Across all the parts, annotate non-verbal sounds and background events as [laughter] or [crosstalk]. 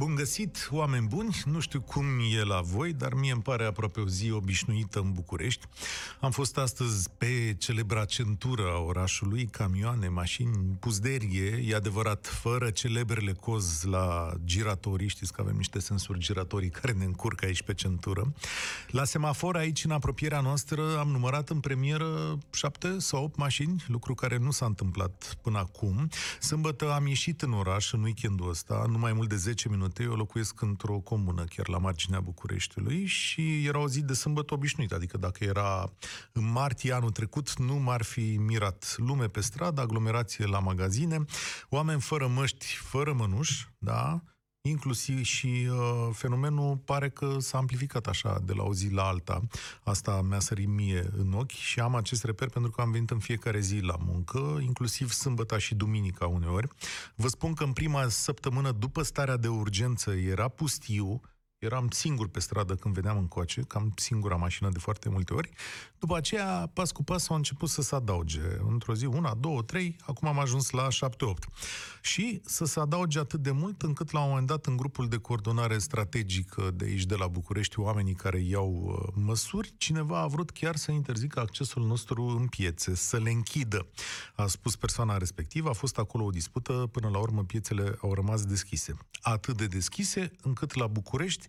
Bun găsit, oameni buni! Nu știu cum e la voi, dar mie îmi pare aproape o zi obișnuită în București. Am fost astăzi pe celebra centură a orașului, camioane, mașini, puzderie, e adevărat, fără celebrele cozi la giratorii, știți că avem niște sensuri giratorii care ne încurcă aici pe centură. La semafor aici, în apropierea noastră, am numărat în premieră șapte sau opt mașini, lucru care nu s-a întâmplat până acum. Sâmbătă am ieșit în oraș în weekendul ăsta, nu mai mult de 10 minute minute, eu locuiesc într-o comună, chiar la marginea Bucureștiului, și era o zi de sâmbătă obișnuită, adică dacă era în martie anul trecut, nu m-ar fi mirat lume pe stradă, aglomerație la magazine, oameni fără măști, fără mănuși, da, inclusiv și uh, fenomenul pare că s-a amplificat așa de la o zi la alta. Asta mi-a sărit mie în ochi și am acest reper pentru că am venit în fiecare zi la muncă, inclusiv sâmbăta și duminica uneori. Vă spun că în prima săptămână după starea de urgență era pustiu, eram singur pe stradă când veneam încoace, cam singura mașină de foarte multe ori. După aceea, pas cu pas, au început să se adauge. Într-o zi, una, două, trei, acum am ajuns la șapte, opt. Și să se adauge atât de mult încât la un moment dat în grupul de coordonare strategică de aici, de la București, oamenii care iau uh, măsuri, cineva a vrut chiar să interzică accesul nostru în piețe, să le închidă. A spus persoana respectivă, a fost acolo o dispută, până la urmă piețele au rămas deschise. Atât de deschise încât la București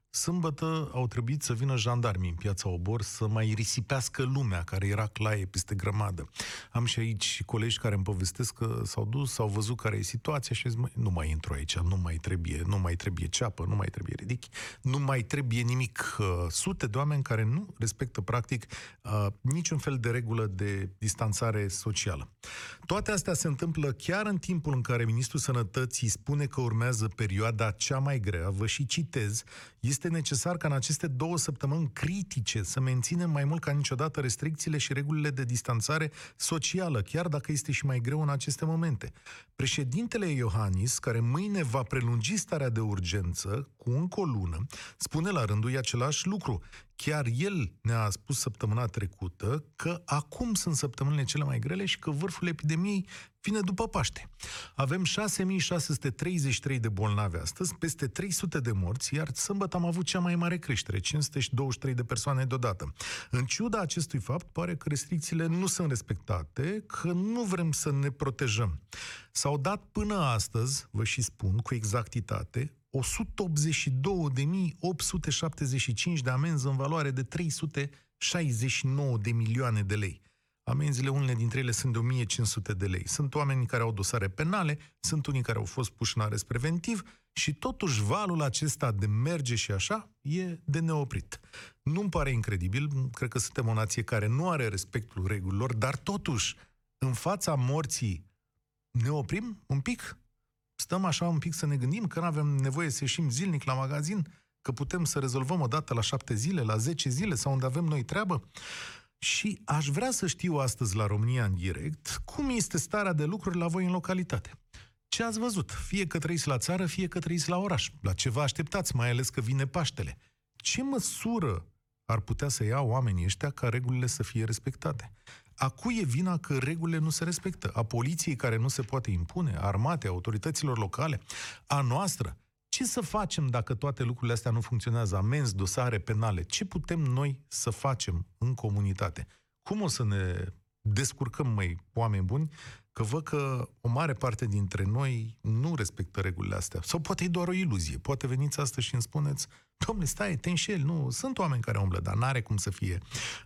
Sâmbătă au trebuit să vină jandarmii în piața Obor să mai risipească lumea care era claie peste grămadă. Am și aici colegi care îmi povestesc că s-au dus, s-au văzut care e situația și zic, nu mai intru aici, nu mai trebuie, nu mai trebuie ceapă, nu mai trebuie ridic, nu mai trebuie nimic. Uh, sute de oameni care nu respectă practic uh, niciun fel de regulă de distanțare socială. Toate astea se întâmplă chiar în timpul în care Ministrul Sănătății spune că urmează perioada cea mai grea, vă și citez, este necesar ca în aceste două săptămâni critice să menținem mai mult ca niciodată restricțiile și regulile de distanțare socială, chiar dacă este și mai greu în aceste momente. Președintele Iohannis, care mâine va prelungi starea de urgență cu încă o lună, spune la rândul același lucru. Chiar el ne-a spus săptămâna trecută că acum sunt săptămânile cele mai grele și că vârful epidemiei vine după Paște. Avem 6633 de bolnavi astăzi, peste 300 de morți, iar sâmbătă am avut cea mai mare creștere, 523 de persoane deodată. În ciuda acestui fapt, pare că restricțiile nu sunt respectate, că nu vrem să ne protejăm. S-au dat până astăzi, vă și spun cu exactitate, 182.875 de amenzi în valoare de 369 de milioane de lei. Amenziile, unele dintre ele sunt de 1500 de lei. Sunt oameni care au dosare penale, sunt unii care au fost puși în arest preventiv și totuși valul acesta de merge și așa e de neoprit. Nu-mi pare incredibil, cred că suntem o nație care nu are respectul regulilor, dar totuși, în fața morții, ne oprim un pic? Stăm așa un pic să ne gândim că nu avem nevoie să ieșim zilnic la magazin, că putem să rezolvăm o dată la șapte zile, la zece zile sau unde avem noi treabă? Și aș vrea să știu astăzi la România în direct cum este starea de lucruri la voi în localitate. Ce ați văzut? Fie că trăiți la țară, fie că trăiți la oraș. La ce vă așteptați, mai ales că vine Paștele? Ce măsură ar putea să ia oamenii ăștia ca regulile să fie respectate? A cui e vina că regulile nu se respectă? A poliției care nu se poate impune? A armatei? A autorităților locale? A noastră? Ce să facem dacă toate lucrurile astea nu funcționează? Amenzi, dosare penale. Ce putem noi să facem în comunitate? Cum o să ne descurcăm, mai oameni buni, că văd că o mare parte dintre noi nu respectă regulile astea. Sau poate e doar o iluzie. Poate veniți astăzi și îmi spuneți, domnule, stai, te înșeli. Nu, sunt oameni care umblă, dar n-are cum să fie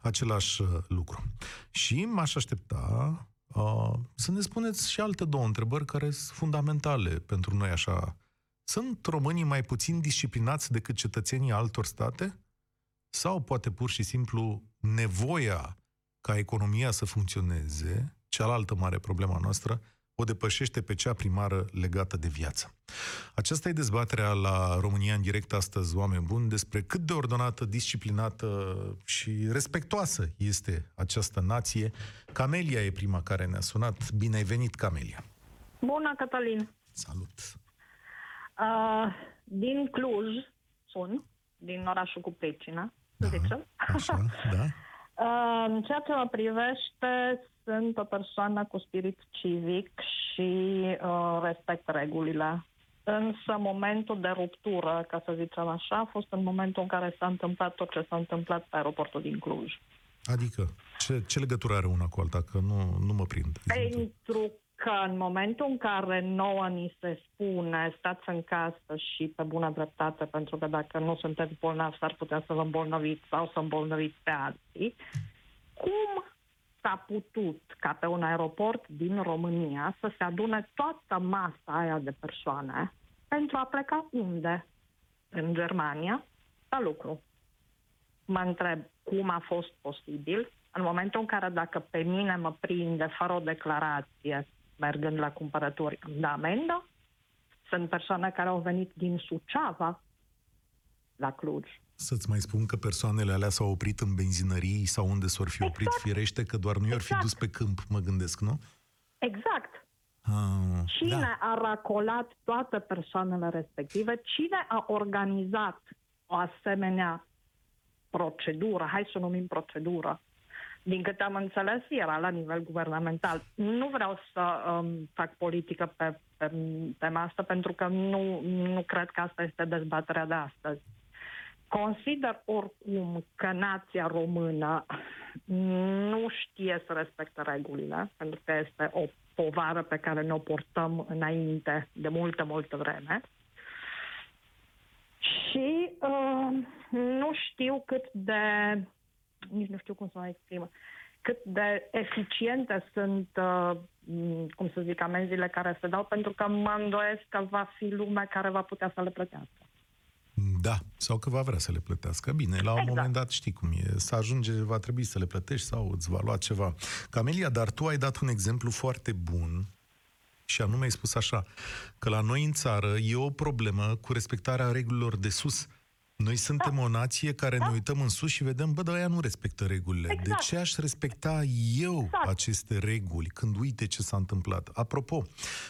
același uh, lucru. Și m-aș aștepta uh, să ne spuneți și alte două întrebări care sunt fundamentale pentru noi așa sunt românii mai puțin disciplinați decât cetățenii altor state? Sau poate pur și simplu nevoia ca economia să funcționeze, cealaltă mare problema noastră, o depășește pe cea primară legată de viață. Aceasta e dezbaterea la România în direct astăzi, oameni buni, despre cât de ordonată, disciplinată și respectoasă este această nație. Camelia e prima care ne-a sunat. Bine ai venit, Camelia! Bună, Cătălin! Salut! Uh, din Cluj sunt, din orașul cu Pecina, să da, zicem. Așa, da. [laughs] Uh, În ceea ce mă privește, sunt o persoană cu spirit civic și uh, respect regulile. Însă momentul de ruptură, ca să zicem așa, a fost în momentul în care s-a întâmplat tot ce s-a întâmplat pe aeroportul din Cluj. Adică, ce, ce legătură are una cu alta? Că nu, nu mă prind. exemplu. Pentru că în momentul în care nouă ni se spune stați în casă și pe bună dreptate, pentru că dacă nu sunteți bolnavi, s-ar putea să vă îmbolnăviți sau să îmbolnăviți pe alții, cum s-a putut ca pe un aeroport din România să se adune toată masa aia de persoane pentru a pleca unde? În Germania? La lucru. Mă întreb cum a fost posibil în momentul în care dacă pe mine mă prinde fără o declarație mergând la cumpărături, îmi dă amendă. Sunt persoane care au venit din Suceava la Cluj. Să-ți mai spun că persoanele alea s-au oprit în benzinării sau unde s-or fi oprit Exact. firește, că doar nu i-ar fi Exact. dus pe câmp, mă gândesc, nu? Exact. Ah, Cine da. a racolat toate persoanele respective? Cine a organizat o asemenea procedură? Hai să o numim procedură. Din câte am înțeles, era la nivel guvernamental. Nu vreau să um, fac politică pe, pe tema asta, pentru că nu, nu cred că asta este dezbaterea de astăzi. Consider oricum că nația română nu știe să respecte regulile, pentru că este o povară pe care ne-o portăm înainte de multă, multă vreme. Și uh, nu știu cât de, nici nu știu cum să mă exprimă, cât de eficiente sunt, uh, m, cum să zic, amenziile care se dau, pentru că mă îndoiesc că va fi lumea care va putea să le plătească. Da, sau că va vrea să le plătească. Bine, la un Exact. moment dat știi cum e. Să ajunge, va trebui să le plătești sau îți va lua ceva. Camelia, dar tu ai dat un exemplu foarte bun și anume ai spus așa, că la noi în țară e o problemă cu respectarea regulilor de sus. Noi suntem o nație care ne uităm în sus și vedem, bă, dar ăia nu respectă regulile. Exact. De ce aș respecta eu Exact. aceste reguli când uite ce s-a întâmplat? Apropo,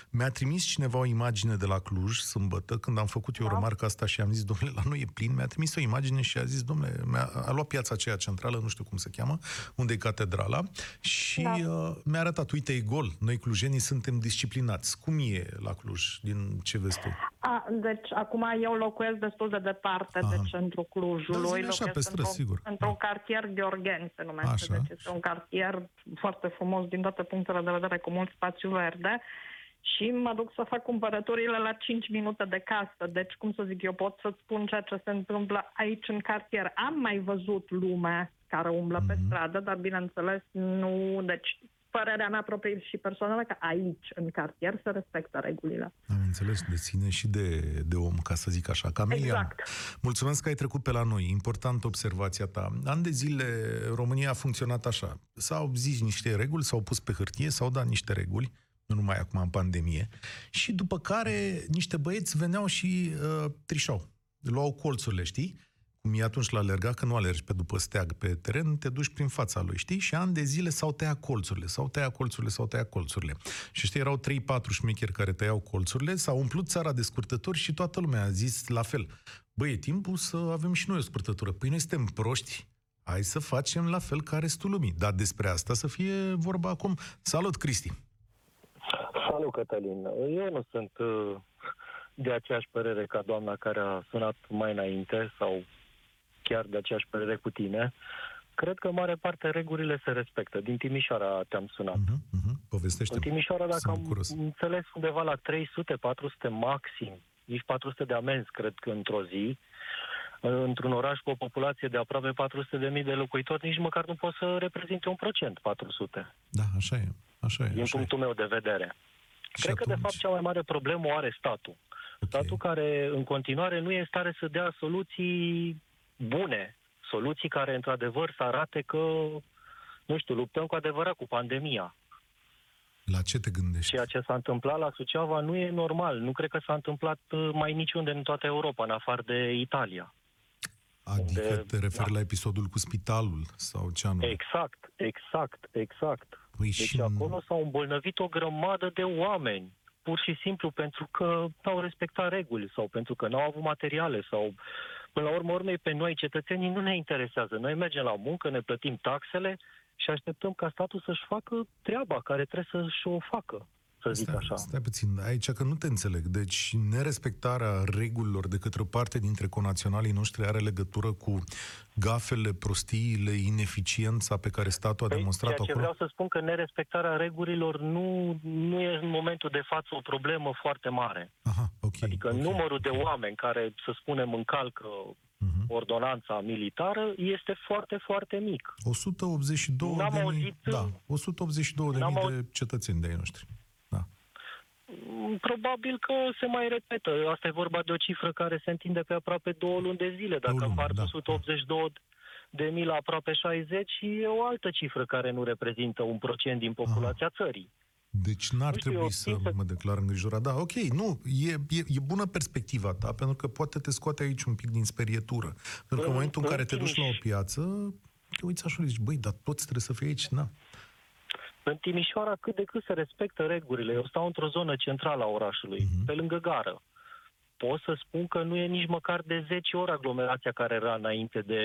mi-a trimis cineva o imagine de la Cluj, sâmbătă, când am făcut eu Da. remarca asta și am zis, domnule, la noi e plin, mi-a trimis o imagine și a zis, domnule, mi-a, a luat piața aceea centrală, nu știu cum se cheamă, unde e catedrala, și Da. uh, mi-a arătat, uite, e gol, noi clujenii suntem disciplinați. Cum e la Cluj, din ce vezi tu? A, deci, acum eu locuiesc destul de departe Aha. De centrul Da, Clujului. zi-ne așa, locuiesc pe străzi, într-un, sigur. într-un cartier Gheorghen, se numește. Așa. Deci este un cartier foarte frumos din toate punctele de vedere, cu mult spațiu verde. Și mă duc să fac cumpărăturile la 5 minute de casă. Deci, cum să zic, eu pot să spun ceea ce se întâmplă aici în cartier. Am mai văzut lume care umblă pe Mhm. stradă, dar bineînțeles nu... Deci, părerea mea proprie și personală că aici, în cartier, se respectă regulile. Am înțeles, de ține și de, de om, ca să zic așa. Camelia, Exact. mulțumesc că ai trecut pe la noi. Important observația ta. An de zile România a funcționat așa. S-au zis niște reguli, s-au pus pe hârtie, s-au dat niște reguli, nu numai acum în pandemie, și după care niște băieți veneau și uh, trișau. Luau colțurile, știi? Cum e atunci la alerga, că nu alergi pe după steag pe teren, te duci prin fața lui, știi? Și ani de zile s-au tăiat colțurile, s-au tăiat colțurile, s-au tăiat colțurile. Și știi, erau 3-4 șmecheri care tăiau colțurile, s-au umplut țara de scurtători și toată lumea a zis la fel. Băi, e timpul să avem și noi o scurtătură. Păi noi suntem proști, hai să facem la fel ca restul lumii. Dar despre asta să fie vorba acum. Salut, Cristi! Salut, Cătălin. Eu nu sunt uh, de aceeași părere ca doamna care a sunat mai înainte sau chiar de aceeași părere cu tine. Cred că în mare parte regulile se respectă. Din Timișoara te-am sunat. Uh-huh, uh-huh. Povestește. În Timișoara, dacă Sunt am curios. înțeles, undeva la 300-400 maxim, nici 400 de amenzi, cred că într-o zi, într-un oraș cu o populație de aproape 400.000 de locuitori, nici măcar nu poți să reprezinte un procent 400, Da, așa e. Așa e. din Așa e. punctul meu de vedere. Și Cred că, de atunci? fapt, cea mai mare problemă o are statul. Ok. Statul care, în continuare, nu e în stare să dea soluții bune, soluții care, într-adevăr, să arate că, nu știu, luptăm cu adevărat cu pandemia. La ce te gândești? Ceea ce s-a întâmplat la Suceava nu e normal. Nu cred că s-a întâmplat uh, mai niciunde în toată Europa, în afară de Italia. Adică unde- te referi da. la episodul cu spitalul sau ce anume? Exact, exact, exact. Păi Deci și acolo s-au îmbolnăvit o grămadă de oameni, pur și simplu pentru că n-au respectat reguli sau pentru că n-au avut materiale sau Până la urmă, urmei, pe noi, cetățenii, nu ne interesează. Noi mergem la muncă, ne plătim taxele și așteptăm ca statul să-și facă treaba care trebuie să-și o facă să zic stai, așa. Stai puțin, aici că nu te înțeleg. Deci nerespectarea regulilor de către o parte dintre conaționalii noștri are legătură cu gafele, prostiile, ineficiența pe care statul a Păi, demonstrat-o ceea ce acolo? vreau să spun că nerespectarea regulilor nu, nu e în momentul de față o problemă foarte mare. Aha, ok. Adică ok, numărul de ok. oameni care, să spunem, încalcă Mhm. ordonanța militară este foarte, foarte mic. 182 N-am de mii, auzit- da, 182 de N-am mii auzit- de cetățeni de ai noștri. Da. Mm, Probabil că se mai repetă. Asta e vorba de o cifră care se întinde pe aproape două luni de zile. Dacă lună, împart da. 182 de mii la aproape 60, e o altă cifră care nu reprezintă un procent din populația țării. Deci n-ar Nu știu, trebui eu să simt că- mă declar îngrijorat. Da, ok, nu, e, e, e bună perspectiva ta, pentru că poate te scoate aici un pic din sperietură. Pentru că în În- momentul în în care te duci la o Timiș- piață, te uiți așa și zici, băi, dar toți trebuie să fie aici? Na. În Timișoara cât de cât se respectă regulile. Eu stau într-o zonă centrală a orașului, Mhm. pe lângă gară. Pot să spun că nu e nici măcar de 10 ori aglomerația care era înainte de,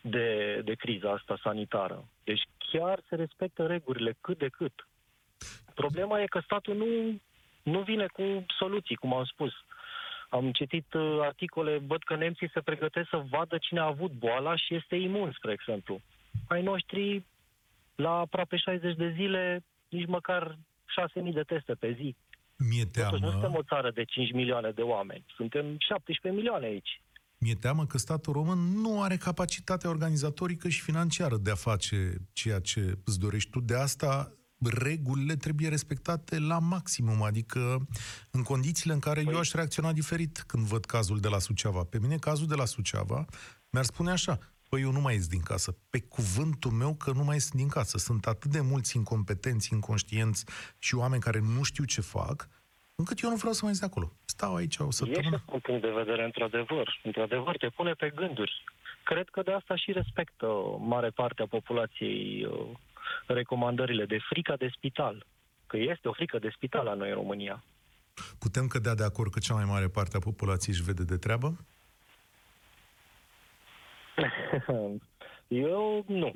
de, de criza asta sanitară. Deci chiar se respectă regulile cât de cât. Problema e că statul nu, nu vine cu soluții, cum am spus. Am citit uh, articole, văd că nemții se pregătesc să vadă cine a avut boala și este imun, spre exemplu. Ai noștri la aproape 60 de zile, nici măcar 6.000 de teste pe zi. Mi-e Totuși, nu suntem teamă, o țară de 5 milioane de oameni. Suntem 17 milioane aici. mi-e teamă că statul român nu are capacitatea organizatorică și financiară de a face ceea ce îți dorești tu. De asta regulile trebuie respectate la maximum, adică în condițiile în care Păi- eu aș reacționa diferit când văd cazul de la Suceava. Pe mine cazul de la Suceava mi-ar spune așa, păi eu nu mai ies din casă. Pe cuvântul meu că nu mai ies din casă. Sunt atât de mulți incompetenți, inconștienți și oameni care nu știu ce fac, încât eu nu vreau să mai ies de acolo. Stau aici o E și săptămână. un punct de vedere, într-adevăr. Într-adevăr, te pune pe gânduri. Cred că de asta și respectă mare parte a populației uh, recomandările de frica de spital. Că este o frică de spital la noi în România. Putem cădea de acord că cea mai mare parte a populației își vede de treabă? [laughs] Eu nu.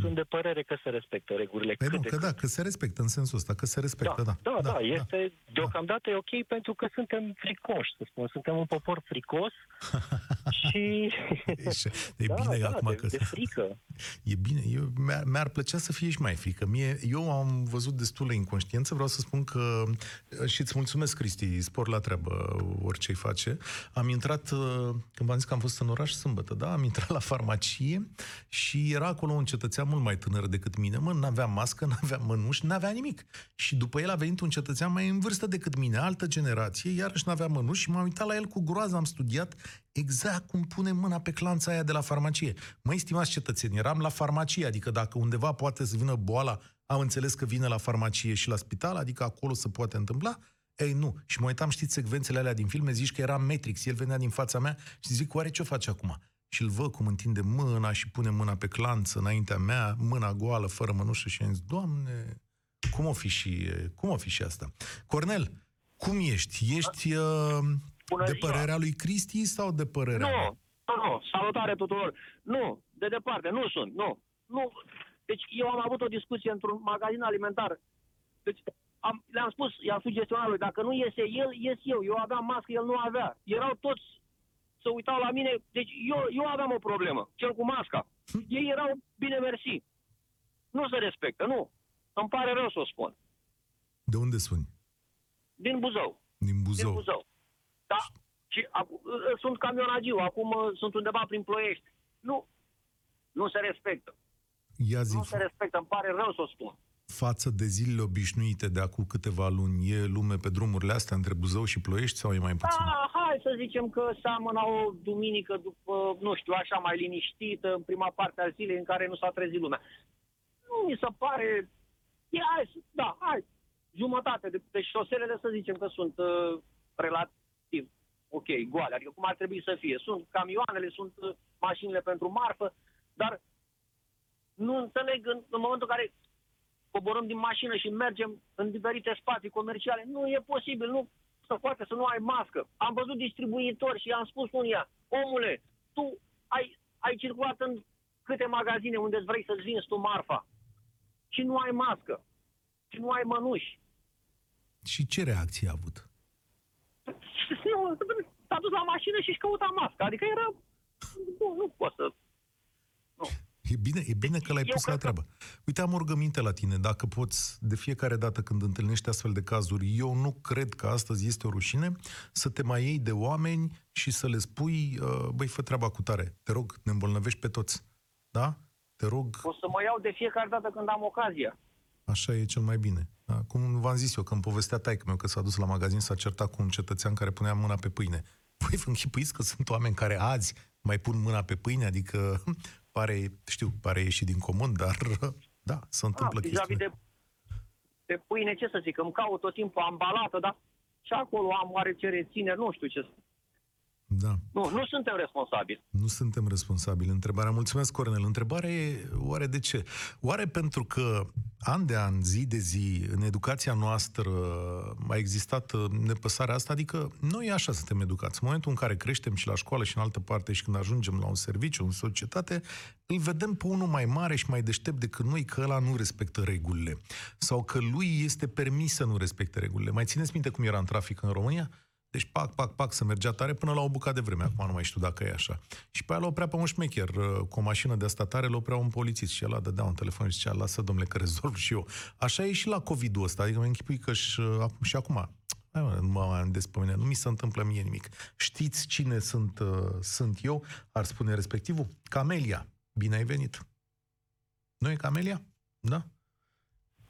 Sunt de părere că se respectă regulile. Păi cât nu, de că cât. da, că se respectă în sensul ăsta, că se respectă, da. da, da, da, este, deocamdată e ok pentru că suntem fricoși, să spun. Suntem un popor fricos [laughs] și... Ești, e da, bine da, acum de, că... de frică. E bine, eu, mi-ar, mi-ar plăcea să fie și mai frică. Mie, eu am văzut destulă inconștiență, vreau să spun că, și îți mulțumesc, Cristi, spor la treabă, orice-i face. Am intrat, uh, când v-am zis că am fost în oraș sâmbătă, da? Am intrat la farmacie și era acolo un cetățean mult mai tânăr decât mine, mă, n-avea mască, [laughs] n-avea mănuși, n-avea nimic. Și după el a venit un cetățean mai în vârstă decât mine, altă generație, iarăși n-avea mănuși și m-am uitat la el cu groază, am studiat exact cum pune mâna pe clanța aia de la farmacie. Măi, stimați cetățeni, eram la farmacie, adică dacă undeva poate să vină boala, am înțeles că vine la farmacie și la spital, adică acolo se poate întâmpla, ei, nu. Și mă uitam, știți, secvențele alea din filme, zici că era Matrix, el venea din fața mea și zic, oare ce face acum? Și îl văd cum întinde mâna și pune mâna pe clanță înaintea mea, mâna goală, fără mănușă și am zis, Doamne, cum o fi și, cum o fi și asta? Cornel, cum ești? Ești uh, Bună de ziua. părerea lui Cristi sau de părerea mea? Nu, nu, nu, salutare tuturor. Nu, de departe, nu sunt, nu. nu. Deci eu am avut o discuție într-un magazin alimentar. Deci am, le-am spus, i-am spus gestionarului, dacă nu iese el, ies eu. Eu aveam mască, el nu avea. Erau toți, să uitau la mine, deci eu, eu aveam o problemă, cel cu masca. Ei erau bine mersi. Nu se respectă, nu. Îmi pare rău să o spun. De unde suni? Din Buzău. Din Din Buzău. Buzău. Da. Și acu- sunt camionagiu, acum uh, sunt undeva prin Ploiești. Nu. Nu se respectă. Ia zi, Nu se respectă, îmi pare rău să o spun. Față de zilele obișnuite de acum câteva luni, e lume pe drumurile astea între Buzău și Ploiești sau e mai puțin? Da, hai să zicem că seamănă o duminică după, nu știu, așa mai liniștită, în prima parte a zilei în care nu s-a trezit lumea. Nu mi se pare... E, hai, să- da, hai, jumătate de, de șoselele să zicem că sunt uh, relativ ok, goale, adică cum ar trebui să fie. Sunt camioanele, sunt uh, mașinile pentru marfă, dar nu înțeleg în, în momentul în care coborâm din mașină și mergem în diferite spații comerciale. Nu e posibil, nu. se poate să nu ai mască. Am văzut distribuitori și am spus unia, omule, tu ai, ai circulat în câte magazine unde îți vrei să-ți vinzi tu marfa și nu ai mască și nu ai mănuși. Și ce reacție a avut? [laughs] Nu, s-a dus la mașină și-și căuta mască. Adică era... Nu, nu pot să... E bine, e bine că l-ai Eu pus la cred că- treabă. Uite, am o rugăminte la tine. Dacă poți, de fiecare dată când întâlnești astfel de cazuri, eu nu cred că astăzi este o rușine să te mai iei de oameni și să le spui, uh, băi, fă treaba cu tare. Te rog, ne îmbolnăvești pe toți. Da? Te rog, O să mă iau de fiecare dată când am ocazia. așa e cel mai bine. Da? Cum v-am zis eu, când povestea taică meu că s-a dus la magazin, s-a certat cu un cetățean care punea mâna pe pâine. [laughs] Păi vă închipuiți că sunt oameni care azi mai pun mâna pe pâine? Adică pare, știu, pare ieșit din comun, dar [laughs] da, se Ah, întâmplă vis-a-vis chestiile. de, de pâine, ce să zic, îmi caut tot timpul ambalată, dar și acolo am oarece rețineri, nu știu ce să... Da. Nu, nu suntem responsabili. Nu suntem responsabili. Întrebarea, mulțumesc, Cornel. Întrebarea e, oare de ce? Oare pentru că an de an, zi de zi, în educația noastră a existat uh, nepăsarea asta? Adică noi așa suntem educați. În momentul în care creștem și la școală și în altă parte și când ajungem la un serviciu, în societate, îl vedem pe unul mai mare și mai deștept decât noi că ăla nu respectă regulile. Sau că lui este permis să nu respecte regulile. Mai țineți minte cum era în trafic în România? Deci pac, pac, pac, să mergea tare până la o bucată de vreme. Acum nu mai știu dacă e așa. Și pe aia l-oprea pe un șmecher. uh, Cu o mașină de asta tare, l-oprea un polițist și el dădea un telefon și zicea, lasă, domnule, că rezolv și eu. Așa e și la COVID-ul ăsta. Adică mă închipui că și, uh, și acum, hai mă, nu mă mai am pe mine, nu mi se întâmplă mie nimic. Știți cine sunt, uh, sunt eu? Ar spune respectivul? Camelia. Bine ai venit. Nu e Camelia? Da?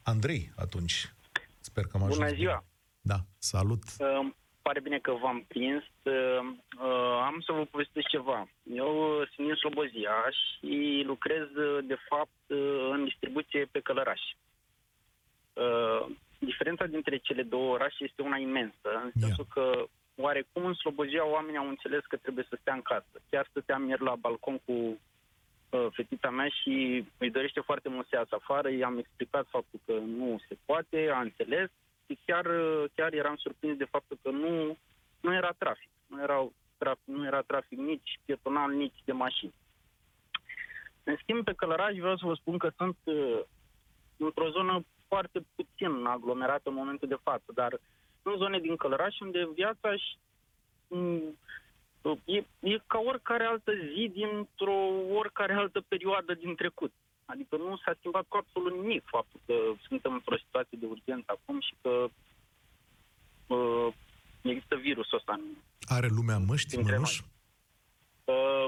Andrei, atunci. Sper că am ajuns. Bună bine. ziua! Da, salut. Îmi pare bine că v-am prins. Uh, uh, Am să vă povestesc ceva. Eu uh, sunt din Slobozia și lucrez, uh, de fapt, uh, în distribuție pe Călăraș. Uh, Diferența dintre cele două orașe este una imensă, în Ia. sensul că oarecum în Slobozia oamenii au înțeles că trebuie să stea în casă. Chiar stăteam ieri la balcon cu uh, fetița mea și îi dorește foarte mult să iasă afară. I-am explicat faptul că nu se poate, a înțeles și chiar, uh, chiar eram surprins de faptul că nu, nu era trafic. Nu, erau trafic. nu era trafic nici pietonal, nici de mașini. În schimb, pe Călăraș vreau să vă spun că sunt uh, într-o zonă foarte puțin aglomerată în momentul de față, dar sunt zone din Călăraș unde viața și, mm, e, e ca oricare altă zi dintr-o oricare altă perioadă din trecut. Adică nu s-a schimbat cu absolut nimic faptul că suntem într-o situație de urgență acum și că uh, există virusul ăsta. în- Are lumea măști, Dintre mănuș? Uh,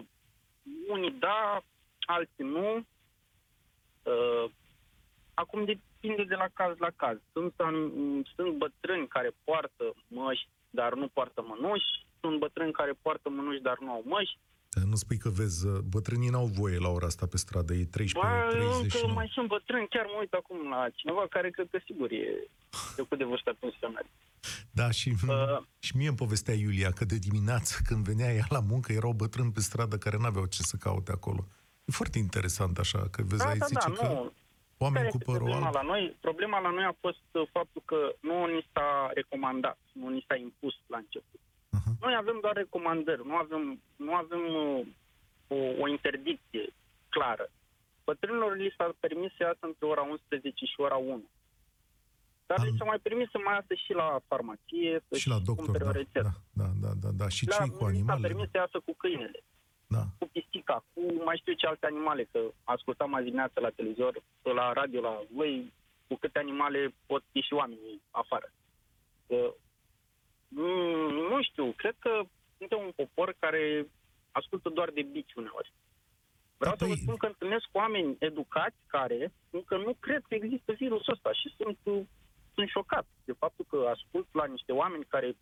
unii da, alții nu. Uh, acum depinde de la caz la caz. Sunt, an- sunt bătrâni care poartă măști, dar nu poartă mănuși. Sunt bătrâni care poartă mănuși, dar nu au măști. Dar Nu spui că vezi, uh, bătrânii n-au voie la ora asta pe stradă, e 13, Ba, încă 39. mai sunt bătrâni, chiar mă uit acum la cineva care cred că sigur e trecut de vârsta pensionării. Da, și, Uh. și mie îmi povestea Iulia că de dimineață când venea ea la muncă erau bătrâni pe stradă care n-aveau ce să caute acolo. E foarte interesant așa, că vezi, Da, aici da, zice da, că nu. oameni Care cu este părul problema alb. la noi? Problema la noi a fost uh, faptul că nu ni s-a recomandat, nu ni s-a impus la început. Aha. Noi avem doar recomandări, nu avem, nu avem uh, o, o interdicție clară. Bătrânilor li s-a permis să iasă între ora 11 și ora 1. Dar Am- li s-a mai permis să mai iasă și la farmacie, să Și la doctor, cumpere o da, rețetă. da, da, da, da, da. Și La, cei cu li s-a animalele. permis să iasă cu câinele Da. cu pisica, cu mai știu ce alte animale, că ascultam azi dimineața la televizor, la radio, la voi, cu câte animale pot ieși oamenii afară. Că, mm, nu știu, cred că suntem un popor care ascultă doar de bici uneori. Vreau Da, să vă păi- spun că întâlnesc oameni educați care încă nu cred că există virusul ăsta și sunt, sunt șocat de faptul că ascult la niște oameni care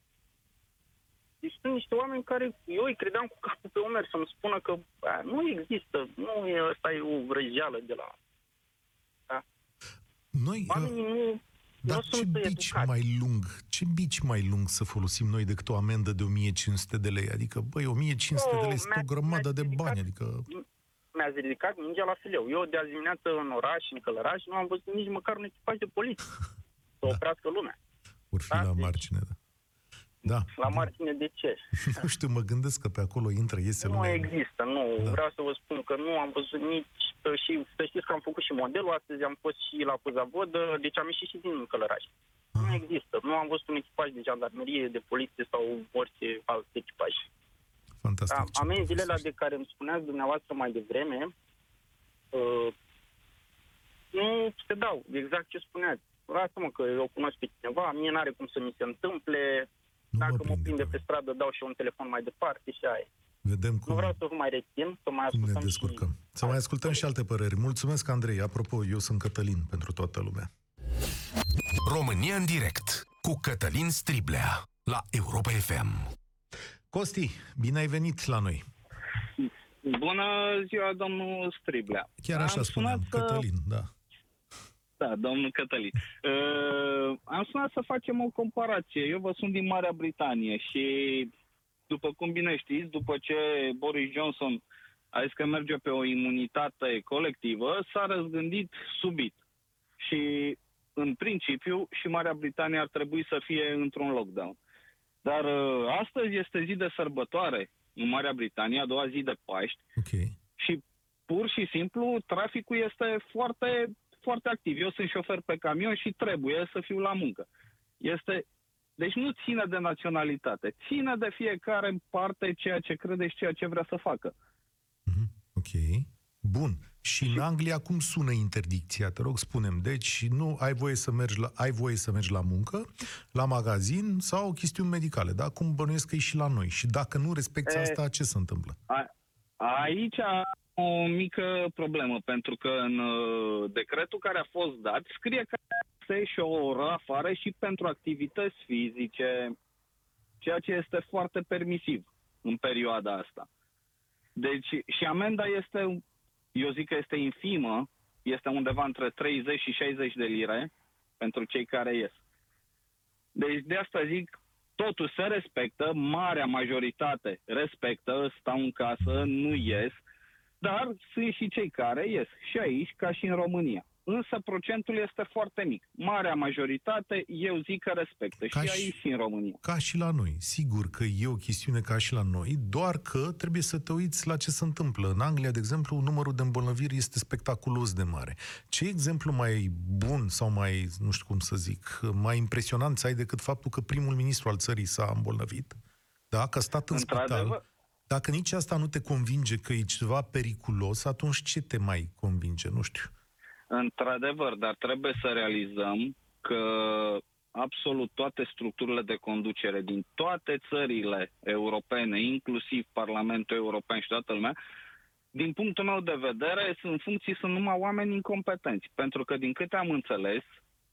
deci sunt niște oameni care eu îi credeam cu capul pe umeri să-mi spună că a, nu există, nu e, ăsta e o vrăjeală de la... Noi, uh, Oamenii nu, dar nu ce sunt bici educați. mai lung, ce bici mai lung să folosim noi decât o amendă de 1500 de lei? Adică, băi, 1500 de lei sunt o mi-a- grămadă de mi-ați bani, ridicat- adică... Mi-ați ridicat mingea la fileu. Eu de azi dimineață în oraș, în Călăraș, nu am văzut nici măcar un echipaj de poliție să oprească lumea. Vor fi Da, la deci- margine, da. Da. La margine de ce? [laughs] Nu știu, mă gândesc că pe acolo intră, iese Nu lumea. există, nu. Da. Vreau să vă spun că nu am văzut nici... Și să știți că am făcut și modelul, astăzi am fost și la Cuzavodă, deci am ieșit și din Călăraș. Nu Ah, există. Nu am văzut un echipaj de jandarmerie, de poliție sau orice alt echipaj. Fantastic. Da, ce amenziile alea povestești. de care îmi spuneați dumneavoastră mai devreme, uh, nu se dau, exact ce spuneați. Lasă-mă că eu cunosc pe cineva, mie n-are cum să mi se întâmple, Nu dacă mă prinde prinde pe pe stradă, dau și eu un telefon mai departe și aia. e. Vedem Nu cum, vreau să vă mai rețin, să mai cum ne ascultăm descurcăm. și... Să mai ascultăm și alte păreri. Mulțumesc, Andrei. Apropo, eu sunt Cătălin pentru toată lumea. România în direct cu Cătălin Striblea la Europa FM. Costi, bine ai venit la noi. Bună ziua, domnul Striblea. Chiar așa Am spuneam, sunat să- Cătălin, da. Da, domnul Cătălin. Uh, am sunat să facem o comparație. Eu vă sunt din Marea Britanie și, după cum bine știți, după ce Boris Johnson a zis că merge pe o imunitate colectivă, s-a răzgândit subit. Și, în principiu, și Marea Britanie ar trebui să fie într-un lockdown. Dar uh, astăzi este zi de sărbătoare în Marea Britanie, a doua zi de Paști, Ok. și pur și simplu traficul este foarte, foarte activ. Eu sunt șofer pe camion și trebuie să fiu la muncă. Este, deci nu ține de naționalitate, ține de fiecare în parte ceea ce crede și ceea ce vrea să facă. Mhm. Ok. Bun. Și în Anglia cum sună interdicția? Te rog, spunem. Deci nu ai voie să mergi la, ai voie să mergi la muncă, la magazin sau chestiuni medicale, da? Cum bănuiesc că e și la noi. Și dacă nu respecti E- asta, ce se întâmplă? A, aici am o mică problemă, pentru că în uh, decretul care a fost dat scrie că se și o oră afară și pentru activități fizice, ceea ce este foarte permisiv în perioada asta. Deci, și amenda este, eu zic că este infimă, este undeva între 30 și 60 de lire pentru cei care ies. Deci de asta zic, totul se respectă, marea majoritate respectă, stau în casă, nu ies, dar sunt și cei care ies, și aici ca și în România. Însă procentul este foarte mic. Marea majoritate, eu zic că respectă, Ca și și- aici și în România. Ca și la noi. Sigur că e o chestiune ca și la noi, doar că trebuie să te uiți la ce se întâmplă. În Anglia, de exemplu, numărul de îmbolnăviri este spectaculos de mare. Ce exemplu mai bun sau mai, nu știu cum să zic, mai impresionant să ai decât faptul că primul ministru al țării s-a îmbolnăvit? Da, că a stat în spital. Într-adevăr, Dacă nici asta nu te convinge că e ceva periculos, atunci ce te mai convinge? Nu știu. Într-adevăr, dar trebuie să realizăm că absolut toate structurile de conducere din toate țările europene, inclusiv Parlamentul European și toată lumea, din punctul meu de vedere, sunt funcții, sunt numai oameni incompetenți. Pentru că, din câte am înțeles,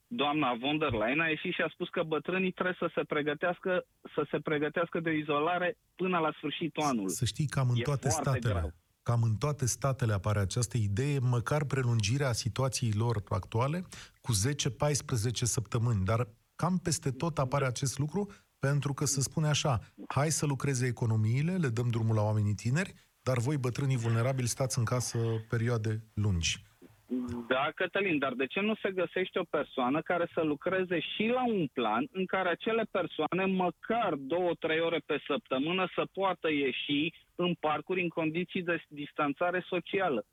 doamna von der Leyen a ieșit și a spus că bătrânii trebuie să se pregătească, să se pregătească de o izolare până la sfârșitul anului. Să știi, cam în E toate foarte statele. grav. Cam în toate statele apare această idee, măcar prelungirea situației lor actuale cu 10-14 săptămâni. Dar cam peste tot apare acest lucru pentru că se spune așa, hai să lucreze economiile, le dăm drumul la oamenii tineri, dar voi, bătrânii vulnerabili, stați în casă perioade lungi. Da, Cătălin, dar de ce nu se găsește o persoană care să lucreze și la un plan în care acele persoane, măcar două, trei ore pe săptămână, să poată ieși în parcuri în condiții de distanțare socială?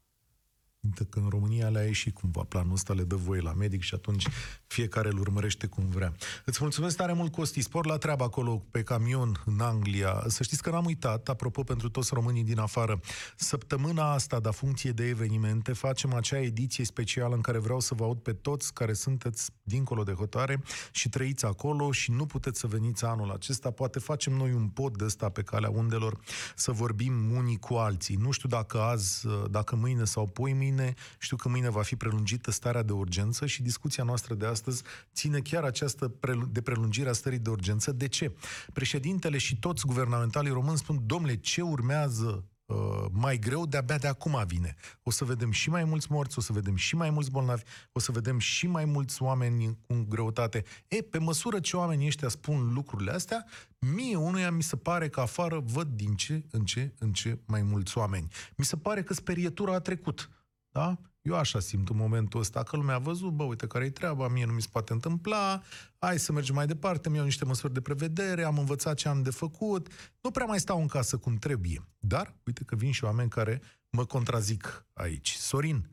Uite că în România le-a ieșit cumva planul ăsta, le dă voie la medic și atunci fiecare îl urmărește cum vrea. Îți mulțumesc tare mult, Costi, spor la treabă acolo pe camion în Anglia. Să știți că n-am uitat, apropo pentru toți românii din afară, săptămâna asta, da funcție de evenimente, facem acea ediție specială în care vreau să vă aud pe toți care sunteți dincolo de hotare și trăiți acolo și nu puteți să veniți anul acesta. Poate facem noi un pod de ăsta pe calea undelor să vorbim unii cu alții. Nu știu dacă azi, dacă mâine sau poi mâine, știu că mâine va fi prelungită starea de urgență și discuția noastră de astăzi ține chiar această prelu- de prelungire a stării de urgență. De ce? Președintele și toți guvernamentalii români spun, domnule, ce urmează uh, mai greu de-abia de acum vine. O să vedem și mai mulți morți, o să vedem și mai mulți bolnavi, o să vedem și mai mulți oameni cu greutate. E, pe măsură ce oamenii ăștia spun lucrurile astea, mie unuia mi se pare că afară văd din ce în ce în ce mai mulți oameni. Mi se pare că sperietura a trecut. Da? Eu așa simt în momentul ăsta, că lumea a văzut, bă, uite care e treaba, mie nu mi se poate întâmpla, hai să mergem mai departe, mi iau niște măsuri de prevedere, am învățat ce am de făcut, nu prea mai stau în casă cum trebuie. Dar, uite că vin și oameni care mă contrazic aici. Sorin,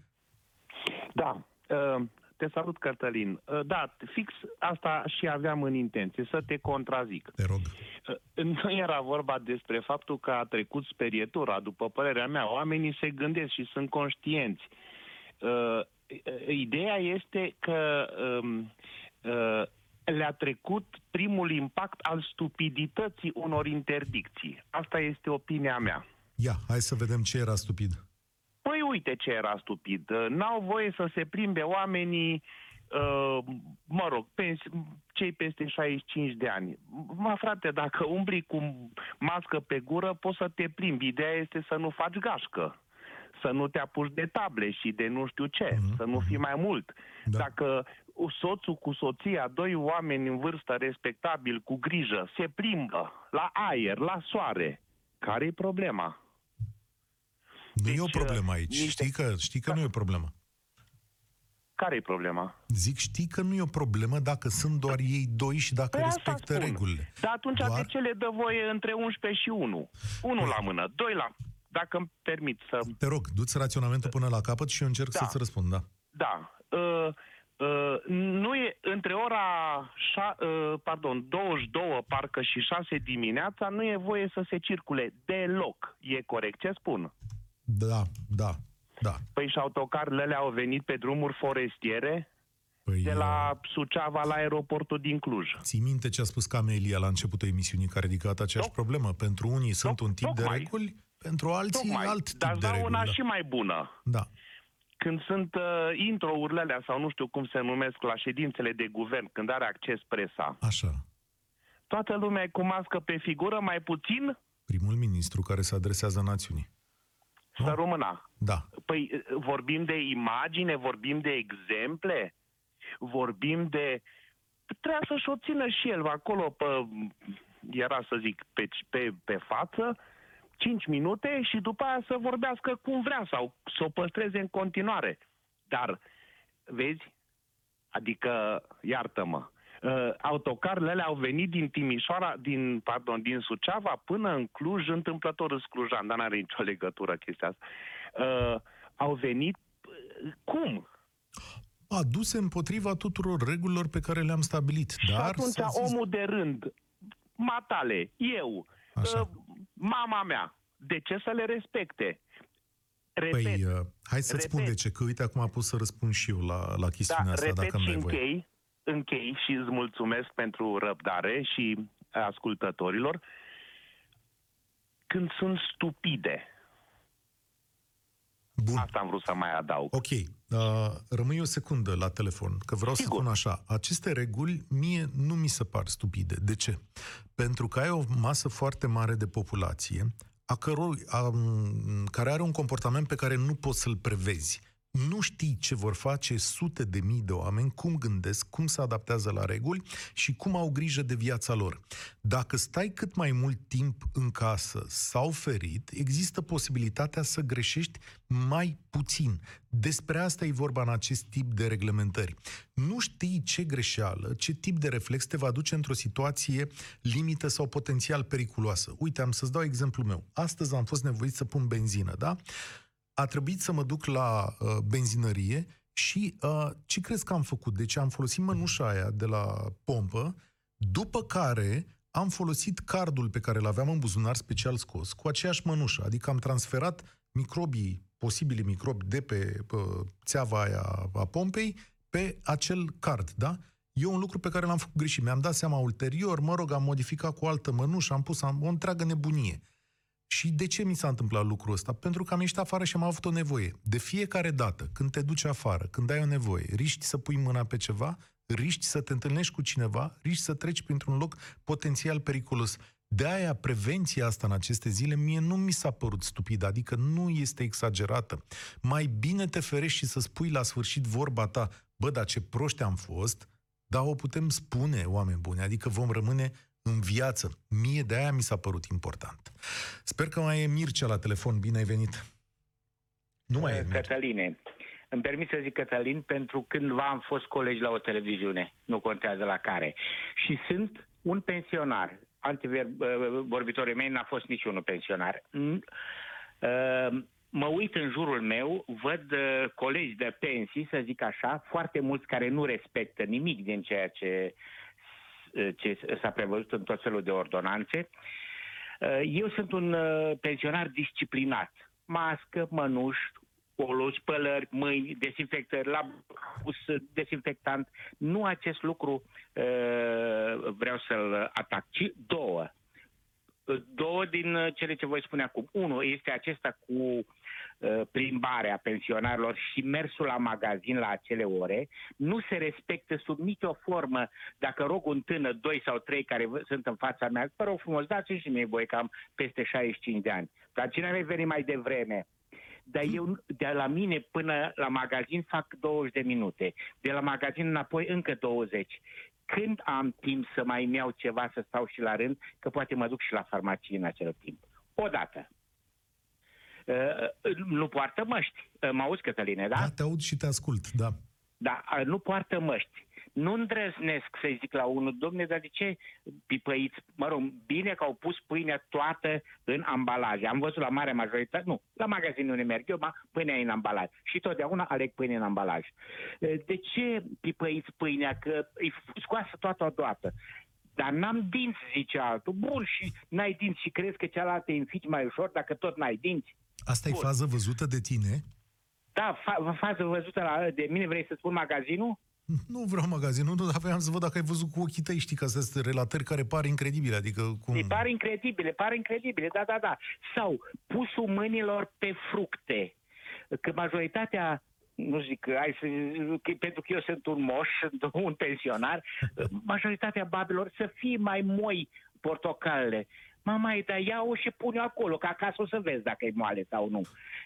Da, uh, te salut, Cătălin. Uh, Da, fix asta și aveam în intenție, să te contrazic. te rog. Uh, Nu era vorba despre faptul că a trecut sperietura. După părerea mea, oamenii se gândesc și sunt conștienți. Uh, Ideea este că um, uh, le-a trecut primul impact al stupidității unor interdicții. Asta este opinia mea. Ia, hai să vedem ce era stupid. Păi uite ce era stupid. Uh, N-au voie să se plimbe oamenii, uh, mă rog, pens- cei peste 65 de ani. Mă, frate, dacă umbli cu mască pe gură, poți să te plimbi. Ideea este să nu faci gașcă. Să nu te apuci de table și de nu știu ce, Mhm, să nu fii mai mult. Da. Dacă soțul cu soția, doi oameni în vârstă respectabil, cu grijă, se plimbă la aer, la soare, care e problema? Nu e Deci, o problemă aici. niște- Știi că, știi că nu e o problemă. Care e problema? Zic, știi că nu e o problemă dacă sunt doar ei doi și dacă Păi asta respectă spun. regulile. Dar atunci Doar- de ce le dă voie între 11 și 1? Unul la mână, doi la... Dacă îmi permit să... Te rog, du-ți raționamentul până la capăt și eu încerc Da. să-ți răspund, da. Da. Uh, uh, nu e între ora șa, uh, pardon, 22 parcă și 6 dimineața nu e voie să se circule deloc. E corect ce spun? Da, da, da. Păi și autocarele au venit pe drumuri forestiere Păi, de uh, la Suceava la aeroportul din Cluj. Ții minte ce a spus Camelia la începutul emisiunii, care a ridicat aceeași Toc- problemă? Pentru unii sunt un tip de tocmai. reguli, pentru alții Tocmai, alt tip dar de dau reguli. una da. și mai bună. da. când sunt uh, intro-urile alea, sau nu știu cum se numesc, la ședințele de guvern, când are acces presa, Așa. toată lumea e cu mască pe figură, mai puțin Primul ministru care se adresează națiunii. Să rămâna. Da. Păi uh, vorbim de imagine, vorbim de exemple, vorbim de... Trebuia să-și o țină și el acolo pe, era să zic, pe, pe, pe față, 5 minute și după aia să vorbească cum vrea sau să o păstreze în continuare. Dar, vezi, adică, iartă-mă, uh, autocarele alea au venit din Timișoara, din, pardon, din Suceava până în Cluj, întâmplător în Clujan, dar n-are nicio legătură chestia asta. Uh, au venit, uh, cum? Aduse împotriva tuturor regulilor pe care le-am stabilit. și Dar atunci să zic- omul de rând, matale, eu, Așa. uh, mama mea, de ce să le respecte? Repet, Păi, uh, hai să-ți spun repet. de ce, că uite, acum pot să răspund și eu la, la chestiunea da, asta, repet dacă îmi și dai voie. închei, închei și îți mulțumesc pentru răbdare și ascultătorilor. Când sunt stupide, Bun. asta am vrut să mai adaug. Ok, uh, rămâi o secundă la telefon, că vreau Sigur. să spun așa. Aceste reguli mie nu mi se par stupide. De ce? Pentru că ai o masă foarte mare de populație a căror, a, m, care are un comportament pe care nu poți să-l prevezi. Nu știi ce vor face sute de mii de oameni, cum gândesc, cum se adaptează la reguli și cum au grijă de viața lor. Dacă stai cât mai mult timp în casă sau ferit, există posibilitatea să greșești mai puțin. Despre asta e vorba în acest tip de reglementări. Nu știi ce greșeală, ce tip de reflex te va duce într-o situație limită sau potențial periculoasă. Uite, am să-ți dau exemplul meu. Astăzi am fost nevoit să pun benzină, da? A trebuit să mă duc la uh, benzinărie și uh, ce crezi că am făcut? Deci am folosit mănușa aia de la pompă, după care am folosit cardul pe care îl aveam în buzunar special scos cu aceeași mănușă, adică am transferat microbii, posibili microbi de pe uh, țeava aia a pompei pe acel card, da? E un lucru pe care l-am făcut greșit. Mi-am dat seama ulterior, mă rog, am modificat cu o altă mănușă, am pus am, o întreagă nebunie. Și de ce mi s-a întâmplat lucrul ăsta? Pentru că am ieșit afară și am avut o nevoie. De fiecare dată, când te duci afară, când ai o nevoie, riști să pui mâna pe ceva, riști să te întâlnești cu cineva, riști să treci printr-un loc potențial periculos. De aia, prevenția asta în aceste zile, mie nu mi s-a părut stupidă, adică nu este exagerată. Mai bine te ferești și să spui la sfârșit vorba ta, bă, dar ce proști am fost, dar o putem spune, oameni buni, adică vom rămâne în viață. Mie de aia mi s-a părut important. Sper că mai e Mircea la telefon. Bine ai venit. Nu mai e Mircea. Cătăline, Îmi permit să zic Cătălin, pentru cândva am fost colegi la o televiziune, nu contează la care. Și sunt un pensionar. Antivorbitorii mei n-a fost niciunul pensionar. Mm, uh, mă uit în jurul meu, văd uh, colegi de pensii, să zic așa, foarte mulți care nu respectă nimic din ceea ce, uh, ce s-a prevăzut în tot felul de ordonanțe. Eu sunt un pensionar disciplinat. Mască, mănuși, polo, spălări, mâini, desinfectări, la pus desinfectant. Nu acest lucru uh, vreau să-l atac, ci două. Două din cele ce voi spune acum. Unul este acesta cu uh, plimbarea pensionarilor și mersul la magazin la acele ore. Nu se respectă sub nicio formă dacă rog un tânăr, doi sau trei care sunt în fața mea, vă rog frumos, dați și mie voi că am peste 65 de ani. Dar cine ar veni mai devreme? dar eu de la mine până la magazin fac 20 de minute, de la magazin înapoi încă 20. Când am timp să mai iau ceva, să stau și la rând, că poate mă duc și la farmacie în acel timp. Odată. Uh, nu poartă măști. Uh, mă auzi, Cătăline, da? Da, te aud și te ascult, da. Da, uh, nu poartă măști nu îndrăznesc să-i zic la unul, domne, dar de ce pipăiți? Mă rog, bine că au pus pâinea toată în ambalaje. Am văzut la mare majoritate, nu, la magazin unde merg eu, ma, pâinea în ambalaj. Și totdeauna aleg pâine în ambalaj. De ce pipăiți pâinea? Că e scoasă toată odată. Dar n-am dinți, zice altul. Bun, și n-ai dinți și crezi că cealaltă e înfici mai ușor dacă tot n-ai dinți? Asta Bun. e fază văzută de tine? Da, fa- fază văzută la, de mine. Vrei să spun magazinul? Nu vreau magazinul, nu, dar voiam să văd dacă ai văzut cu ochii tăi, știi, că sunt relatări care par incredibile, adică cum... E par incredibile, par incredibile, da, da, da. Sau pusul mâinilor pe fructe. Că majoritatea nu zic, hai să, pentru că eu sunt un moș, [laughs] sunt un pensionar, majoritatea babilor să fie mai moi portocalele. Mama, dar ia-o și pune acolo, ca acasă o să vezi dacă e moale sau nu.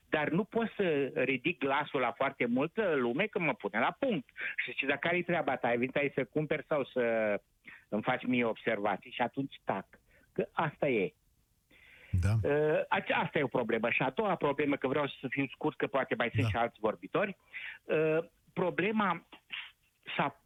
Dar nu pot să ridic glasul la foarte multă lume că mă pune la punct. Și zice, dar care-i treaba ta? Ai venit aici să cumperi sau să îmi faci mie observații? Și atunci tac. Că asta e. Da. Uh, asta e o problemă. Și a doua problemă, că vreau să fiu scurt, că poate mai sunt da. și alți vorbitori, uh, problema s-a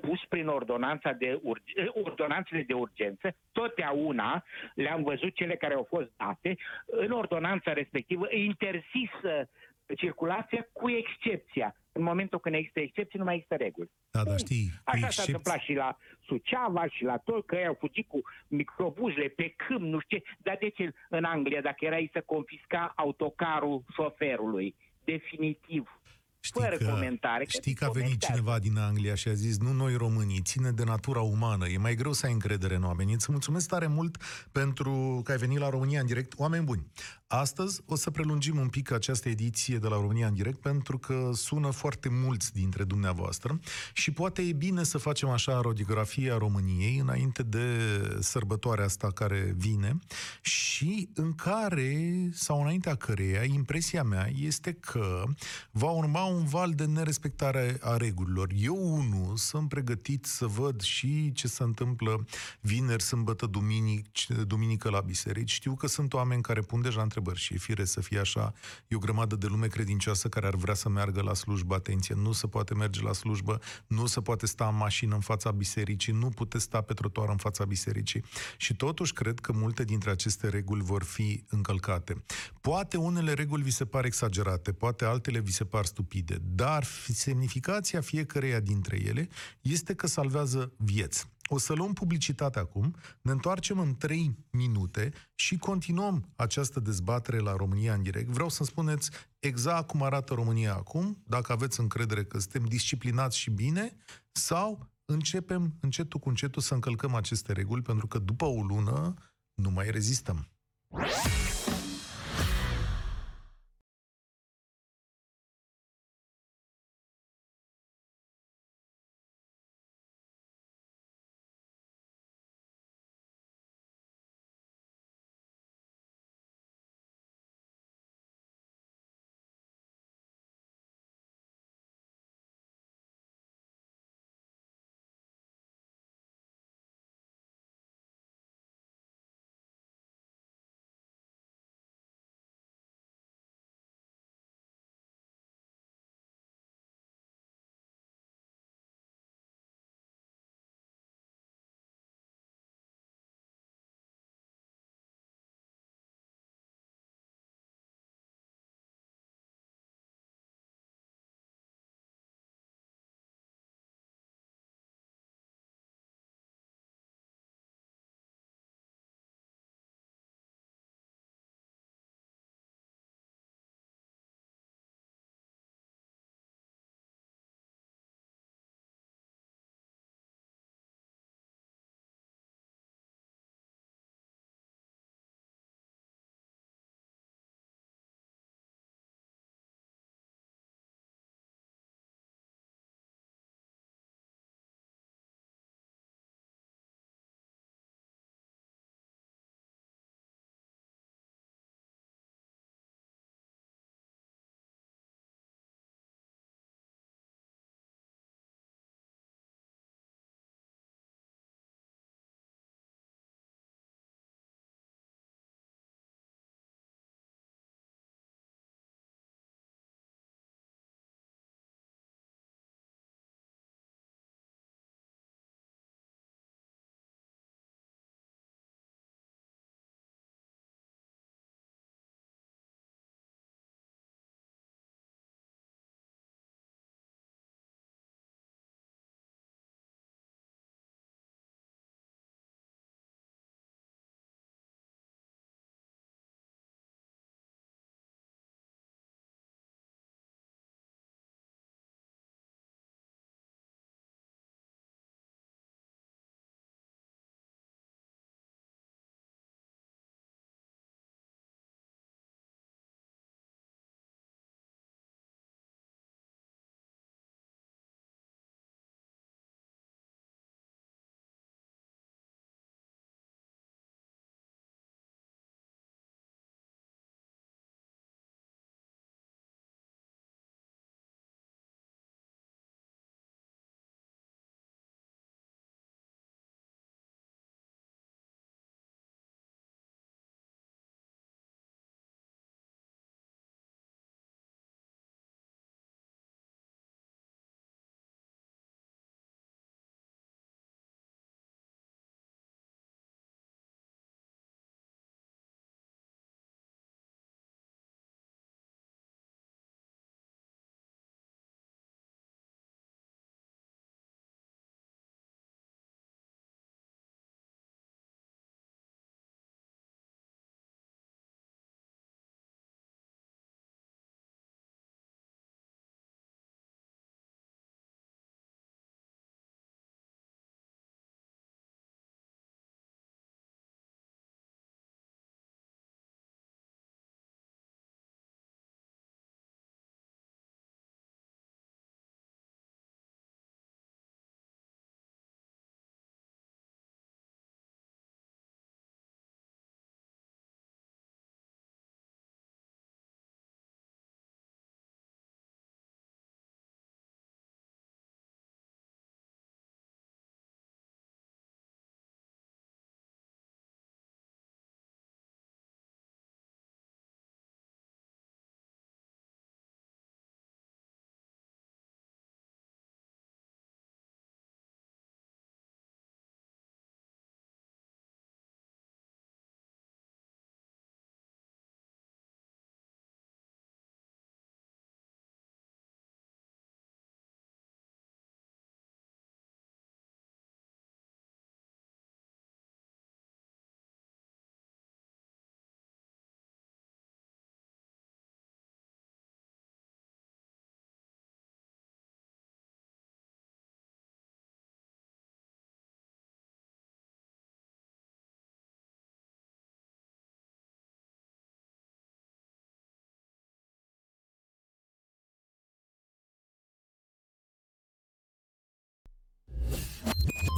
pus prin ordonanța de urg- eh, ordonanțele de urgență, totdeauna le-am văzut cele care au fost date, în ordonanța respectivă interzisă circulația cu excepția. În momentul când există excepții, nu mai există reguli. Da, da, știi. Așa excepți... s-a întâmplat și la Suceava și la tot, că ei au fugit cu microbuzele pe câmp, nu știu ce. Dar de ce în Anglia, dacă erai să confisca autocarul șoferului? Definitiv. Știi fără că, comentare. Știi că a venit cineva din Anglia și a zis, nu noi românii, ține de natura umană, e mai greu să ai încredere în oameni. Îți mulțumesc tare mult pentru că ai venit la România în direct. Oameni buni, astăzi o să prelungim un pic această ediție de la România în direct pentru că sună foarte mulți dintre dumneavoastră și poate e bine să facem așa radiografia României înainte de sărbătoarea asta care vine și în care, sau înaintea căreia, impresia mea este că va urma un val de nerespectare a regulilor. Eu, unul, sunt pregătit să văd și ce se întâmplă vineri, sâmbătă, duminic, duminică la biserici. Știu că sunt oameni care pun deja întrebări și e fire să fie așa. E o grămadă de lume credincioasă care ar vrea să meargă la slujbă. Atenție, nu se poate merge la slujbă, nu se poate sta în mașină în fața bisericii, nu puteți sta pe trotuar în fața bisericii. Și totuși cred că multe dintre aceste reguli vor fi încălcate. Poate unele reguli vi se par exagerate, poate altele vi se par stupide stupide, dar semnificația fiecăreia dintre ele este că salvează vieți. O să luăm publicitate acum, ne întoarcem în 3 minute și continuăm această dezbatere la România în direct. Vreau să spuneți exact cum arată România acum, dacă aveți încredere că suntem disciplinați și bine, sau începem încetul cu încetul să încălcăm aceste reguli, pentru că după o lună nu mai rezistăm.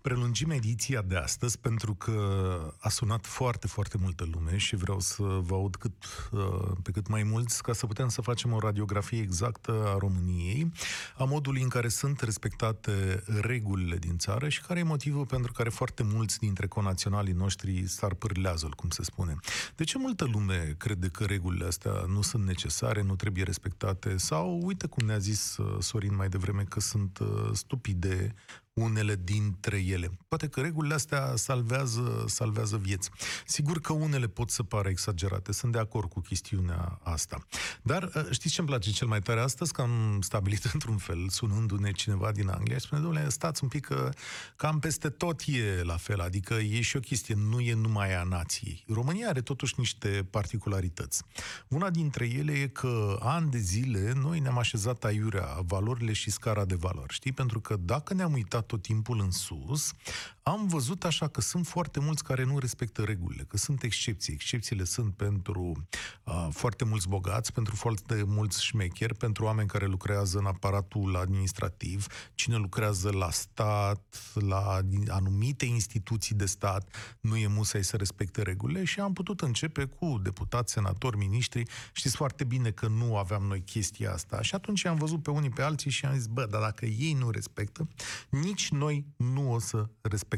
Prelungim ediția de astăzi pentru că a sunat foarte, foarte multă lume și vreau să vă aud cât, uh, pe cât mai mulți ca să putem să facem o radiografie exactă a României, a modului în care sunt respectate regulile din țară și care e motivul pentru care foarte mulți dintre conaționalii noștri s-ar pârlează, cum se spune. De ce multă lume crede că regulile astea nu sunt necesare, nu trebuie respectate sau, uite cum ne-a zis uh, Sorin mai devreme, că sunt uh, stupide, unele dintre ele. Poate că regulile astea salvează, salvează vieți. Sigur că unele pot să pară exagerate, sunt de acord cu chestiunea asta. Dar uh, știți ce îmi place cel mai tare astăzi? Că am stabilit [laughs] într-un fel, sunându-ne cineva din Anglia, și spune, domnule, stați un pic că cam peste tot e la fel, adică e și o chestie, nu e numai a nației. România are totuși niște particularități. Una dintre ele e că ani de zile noi ne-am așezat aiurea valorile și scara de valori, știi? Pentru că dacă ne-am uitat tot timpul în sus, am văzut așa că sunt foarte mulți care nu respectă regulile, că sunt excepții. Excepțiile sunt pentru uh, foarte mulți bogați, pentru foarte mulți șmecheri, pentru oameni care lucrează în aparatul administrativ, cine lucrează la stat, la anumite instituții de stat, nu e musai să respecte regulile și am putut începe cu deputați, senatori, miniștri. Știți foarte bine că nu aveam noi chestia asta. Și atunci am văzut pe unii pe alții și am zis, bă, dar dacă ei nu respectă, nici noi nu o să respectăm.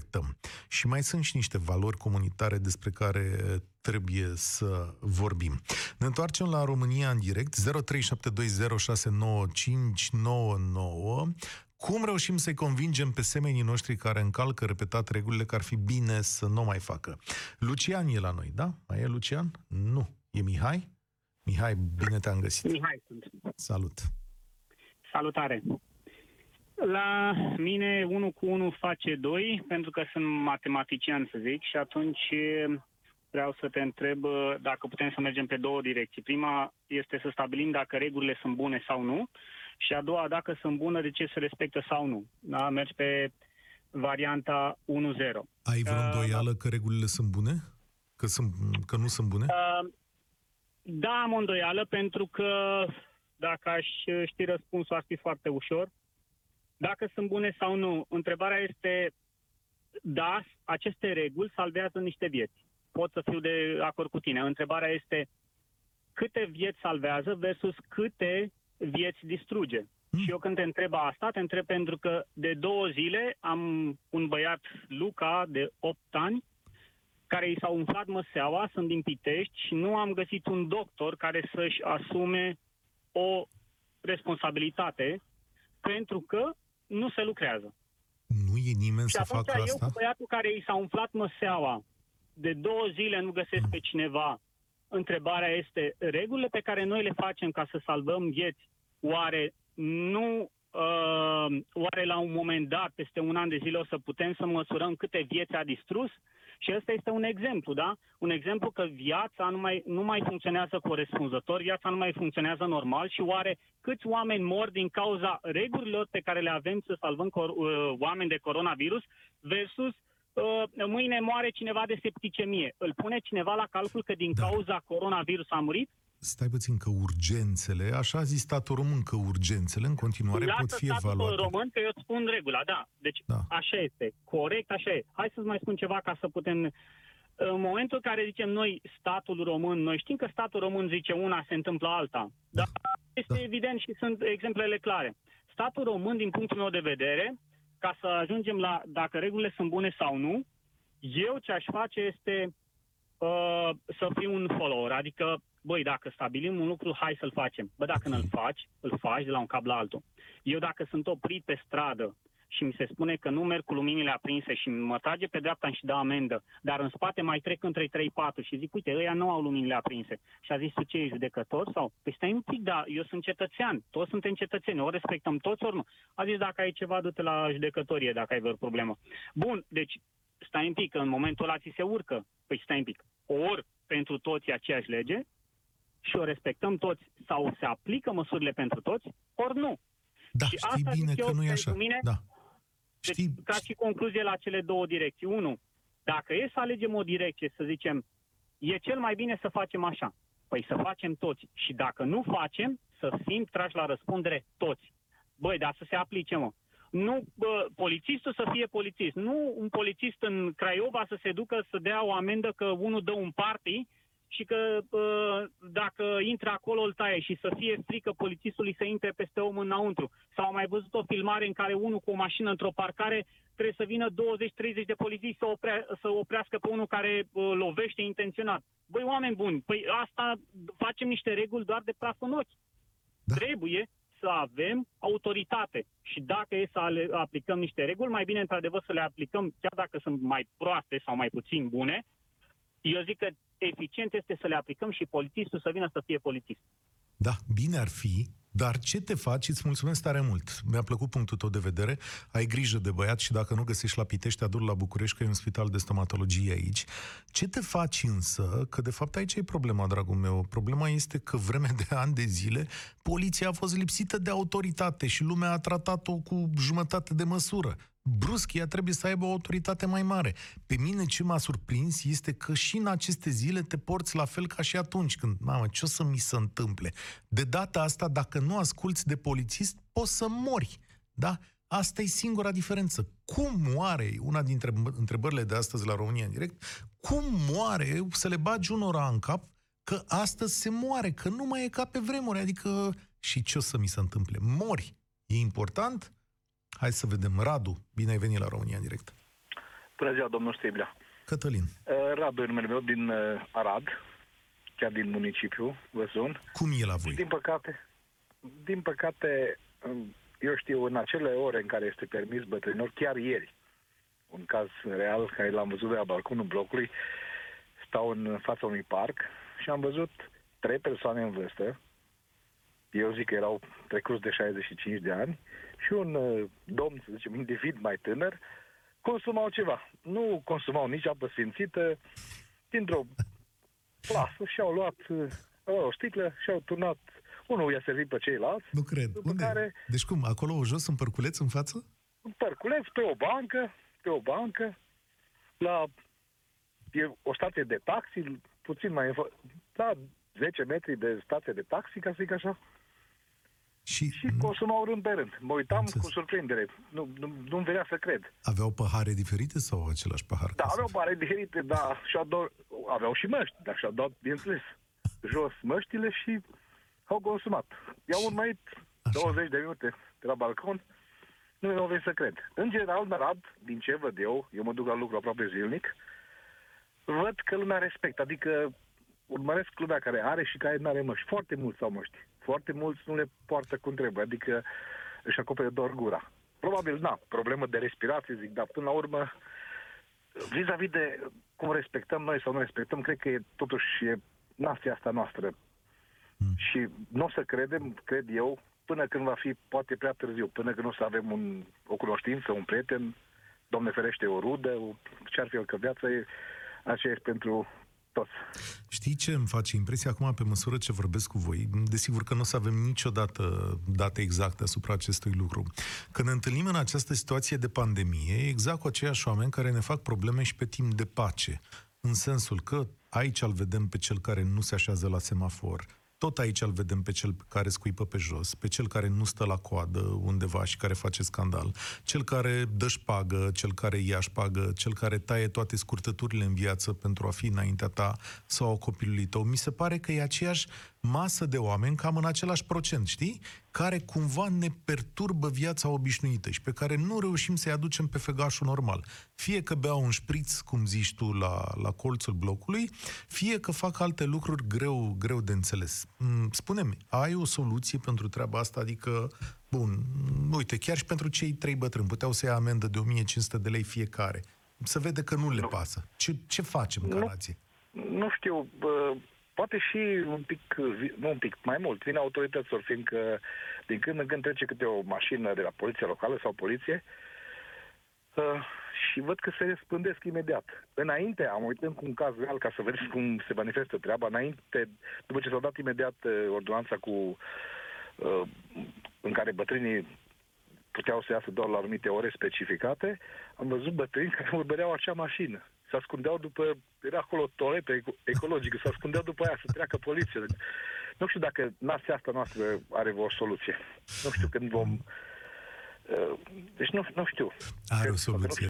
Și mai sunt și niște valori comunitare despre care trebuie să vorbim. Ne întoarcem la România în direct, 0372069599. Cum reușim să-i convingem pe semenii noștri care încalcă repetat regulile că ar fi bine să nu mai facă? Lucian e la noi, da? Mai e Lucian? Nu. E Mihai? Mihai, bine te-am găsit. Mihai sunt. Salut. Salutare. La mine 1 cu 1 face 2, pentru că sunt matematician, să zic, și atunci vreau să te întreb dacă putem să mergem pe două direcții. Prima este să stabilim dacă regulile sunt bune sau nu și a doua, dacă sunt bune, de ce se respectă sau nu. Da? Mergi pe varianta 1-0. Ai vreo îndoială uh, că regulile sunt bune? Că, sunt, că nu sunt bune? Uh, da, am o îndoială, pentru că dacă aș ști răspunsul, ar fi foarte ușor. Dacă sunt bune sau nu, întrebarea este, da, aceste reguli salvează niște vieți. Pot să fiu de acord cu tine. Întrebarea este câte vieți salvează versus câte vieți distruge. Mm. Și eu când te întreb asta, te întreb pentru că de două zile am un băiat, Luca, de 8 ani, care i s-a umflat măseaua, sunt din Pitești și nu am găsit un doctor care să-și asume o responsabilitate pentru că nu se lucrează. Nu e nimeni și să facă eu, asta? cu băiatul care i s-a umflat măseaua, de două zile nu găsesc mm. pe cineva, întrebarea este, regulile pe care noi le facem ca să salvăm vieți, oare nu uh, oare la un moment dat, peste un an de zile, o să putem să măsurăm câte vieți a distrus? Și ăsta este un exemplu, da? Un exemplu că viața nu mai, nu mai funcționează corespunzător, viața nu mai funcționează normal și oare câți oameni mor din cauza regulilor pe care le avem să salvăm cor- uh, oameni de coronavirus versus uh, mâine moare cineva de septicemie. Îl pune cineva la calcul că din da. cauza coronavirus a murit? Stai puțin că urgențele, așa a zis statul român că urgențele în continuare Lasă pot fi evaluate. român că eu îți spun regula, da. Deci da. așa este, corect, așa e. Hai să-ți mai spun ceva ca să putem... În momentul în care zicem noi statul român, noi știm că statul român zice una, se întâmplă alta. Da. Dar este da. evident și sunt exemplele clare. Statul român, din punctul meu de vedere, ca să ajungem la dacă regulile sunt bune sau nu, eu ce aș face este uh, să fiu un follower, adică băi, dacă stabilim un lucru, hai să-l facem. Bă, dacă nu-l faci, îl faci de la un cap la altul. Eu dacă sunt oprit pe stradă și mi se spune că nu merg cu luminile aprinse și mă trage pe dreapta și dă amendă, dar în spate mai trec între 3-4 și zic, uite, ăia nu au luminile aprinse. Și a zis, tu ce, ești judecător? Sau, păi stai un pic, da, eu sunt cetățean, toți suntem cetățeni, o respectăm toți ori nu. A zis, dacă ai ceva, du-te la judecătorie, dacă ai vreo problemă. Bun, deci, stai un pic, că în momentul ăla ți se urcă. Păi stai un pic. Ori pentru toți aceeași lege, și o respectăm toți sau se aplică măsurile pentru toți, ori nu. Da, și știi asta bine că nu e așa. Mine, da. Deci, știi... Ca și concluzie la cele două direcții. Unu, dacă e să alegem o direcție, să zicem, e cel mai bine să facem așa. Păi să facem toți. Și dacă nu facem, să fim trași la răspundere toți. Băi, dar să se aplice, mă. Nu bă, polițistul să fie polițist, nu un polițist în Craiova să se ducă să dea o amendă că unul dă un party și că dacă intră acolo îl taie și să fie frică polițistului să intre peste om înăuntru. Sau am mai văzut o filmare în care unul cu o mașină într-o parcare trebuie să vină 20-30 de polițiști să, opre, să oprească pe unul care lovește intenționat. Băi, oameni buni, păi asta facem niște reguli doar de praf în ochi. Da. Trebuie să avem autoritate. Și dacă e să le aplicăm niște reguli, mai bine, într-adevăr, să le aplicăm, chiar dacă sunt mai proaste sau mai puțin bune, eu zic că eficient este să le aplicăm și polițistul să vină să fie polițist. Da, bine ar fi, dar ce te faci? Îți mulțumesc tare mult. Mi-a plăcut punctul tău de vedere. Ai grijă de băiat și dacă nu găsești la Pitești, adur la București, că e un spital de stomatologie aici. Ce te faci însă? Că de fapt aici e problema, dragul meu. Problema este că vreme de ani de zile poliția a fost lipsită de autoritate și lumea a tratat-o cu jumătate de măsură brusc ea trebuie să aibă o autoritate mai mare. Pe mine ce m-a surprins este că și în aceste zile te porți la fel ca și atunci când, mamă, ce o să mi se întâmple? De data asta, dacă nu asculți de polițist, poți să mori. Da? Asta e singura diferență. Cum moare, una dintre întrebările de astăzi la România în direct, cum moare să le bagi unora în cap că astăzi se moare, că nu mai e ca pe vremuri, adică și ce o să mi se întâmple? Mori. E important? Hai să vedem. Radu, bine ai venit la România în direct. Bună ziua, domnul Striblea. Cătălin. Uh, Radu e numele meu din uh, Arad, chiar din municipiu, Văzun. Cum e la voi? Din păcate, din păcate, um, eu știu, în acele ore în care este permis bătrânilor, chiar ieri, un caz real care l-am văzut de la balconul blocului, stau în fața unui parc și am văzut trei persoane în vârstă, eu zic că erau trecuți de 65 de ani, și un uh, domn, să zicem, individ mai tânăr, consumau ceva. Nu consumau nici apă sfințită, dintr-o plasă și-au luat uh, o sticlă și-au turnat unul i-a servit pe ceilalți. Nu cred. Unde? Care... Deci cum? Acolo jos, în părculeț, în față? În părculeț, pe o bancă, pe o bancă, la e o stație de taxi, puțin mai... La 10 metri de stație de taxi, ca să zic așa. Și, și consumau rând pe rând. Mă uitam cu surprindere. Nu, nu, nu-mi venea să cred. Aveau pahare diferite sau același pahar? Da, aveau pahare diferite, da. Și-au dat, aveau și măști, dar și-au dat, bineînțeles, jos măștile și au consumat. I-au urmărit 20 de minute de la balcon. Nu mi-au venit să cred. În general, în Arad, din ce văd eu, eu mă duc la lucru aproape zilnic, văd că lumea respectă. Adică urmăresc lumea care are și care nu are măști. Foarte mulți au măști foarte mulți nu le poartă cum trebuie, adică își acopere doar gura. Probabil, da, problemă de respirație, zic, dar până la urmă, vis-a-vis de cum respectăm noi sau nu respectăm, cred că e totuși e nația asta noastră. Mm. Și nu o să credem, cred eu, până când va fi poate prea târziu, până când o să avem un, o cunoștință, un prieten, Doamne ferește, o rudă, ce ar fi el, că viața e aceea pentru toți. Știi ce îmi face impresia acum pe măsură ce vorbesc cu voi? Desigur că nu o să avem niciodată date exacte asupra acestui lucru. Când ne întâlnim în această situație de pandemie, exact cu aceiași oameni care ne fac probleme și pe timp de pace. În sensul că aici îl vedem pe cel care nu se așează la semafor, tot aici îl vedem pe cel care scuipă pe jos, pe cel care nu stă la coadă undeva și care face scandal, cel care dă șpagă, cel care ia șpagă, cel care taie toate scurtăturile în viață pentru a fi înaintea ta sau a copilului tău. Mi se pare că e aceeași masă de oameni cam în același procent, știi? Care cumva ne perturbă viața obișnuită și pe care nu reușim să-i aducem pe fegașul normal. Fie că beau un șpriț, cum zici tu, la, la colțul blocului, fie că fac alte lucruri greu, greu de înțeles. Mm, spune-mi, ai o soluție pentru treaba asta? Adică, bun, uite, chiar și pentru cei trei bătrâni, puteau să ia amendă de 1500 de lei fiecare. Se vede că nu le pasă. Ce, ce facem ca nație? Nu știu, bă, poate și un pic, nu un pic, mai mult, vine autorităților, fiindcă din când în când trece câte o mașină de la poliția locală sau poliție uh, și văd că se răspândesc imediat. Înainte, am uitat cu un caz real ca să vedeți cum se manifestă treaba, înainte, după ce s-a dat imediat uh, ordonanța cu uh, în care bătrânii puteau să iasă doar la anumite ore specificate, am văzut bătrâni [laughs] care urmăreau acea mașină se ascundeau după, era acolo toaletă ecologică, se ascundeau după aia să treacă poliția. Nu știu dacă nația asta noastră are o soluție. Nu știu când vom... Uh, deci nu, nu știu. Are o soluție.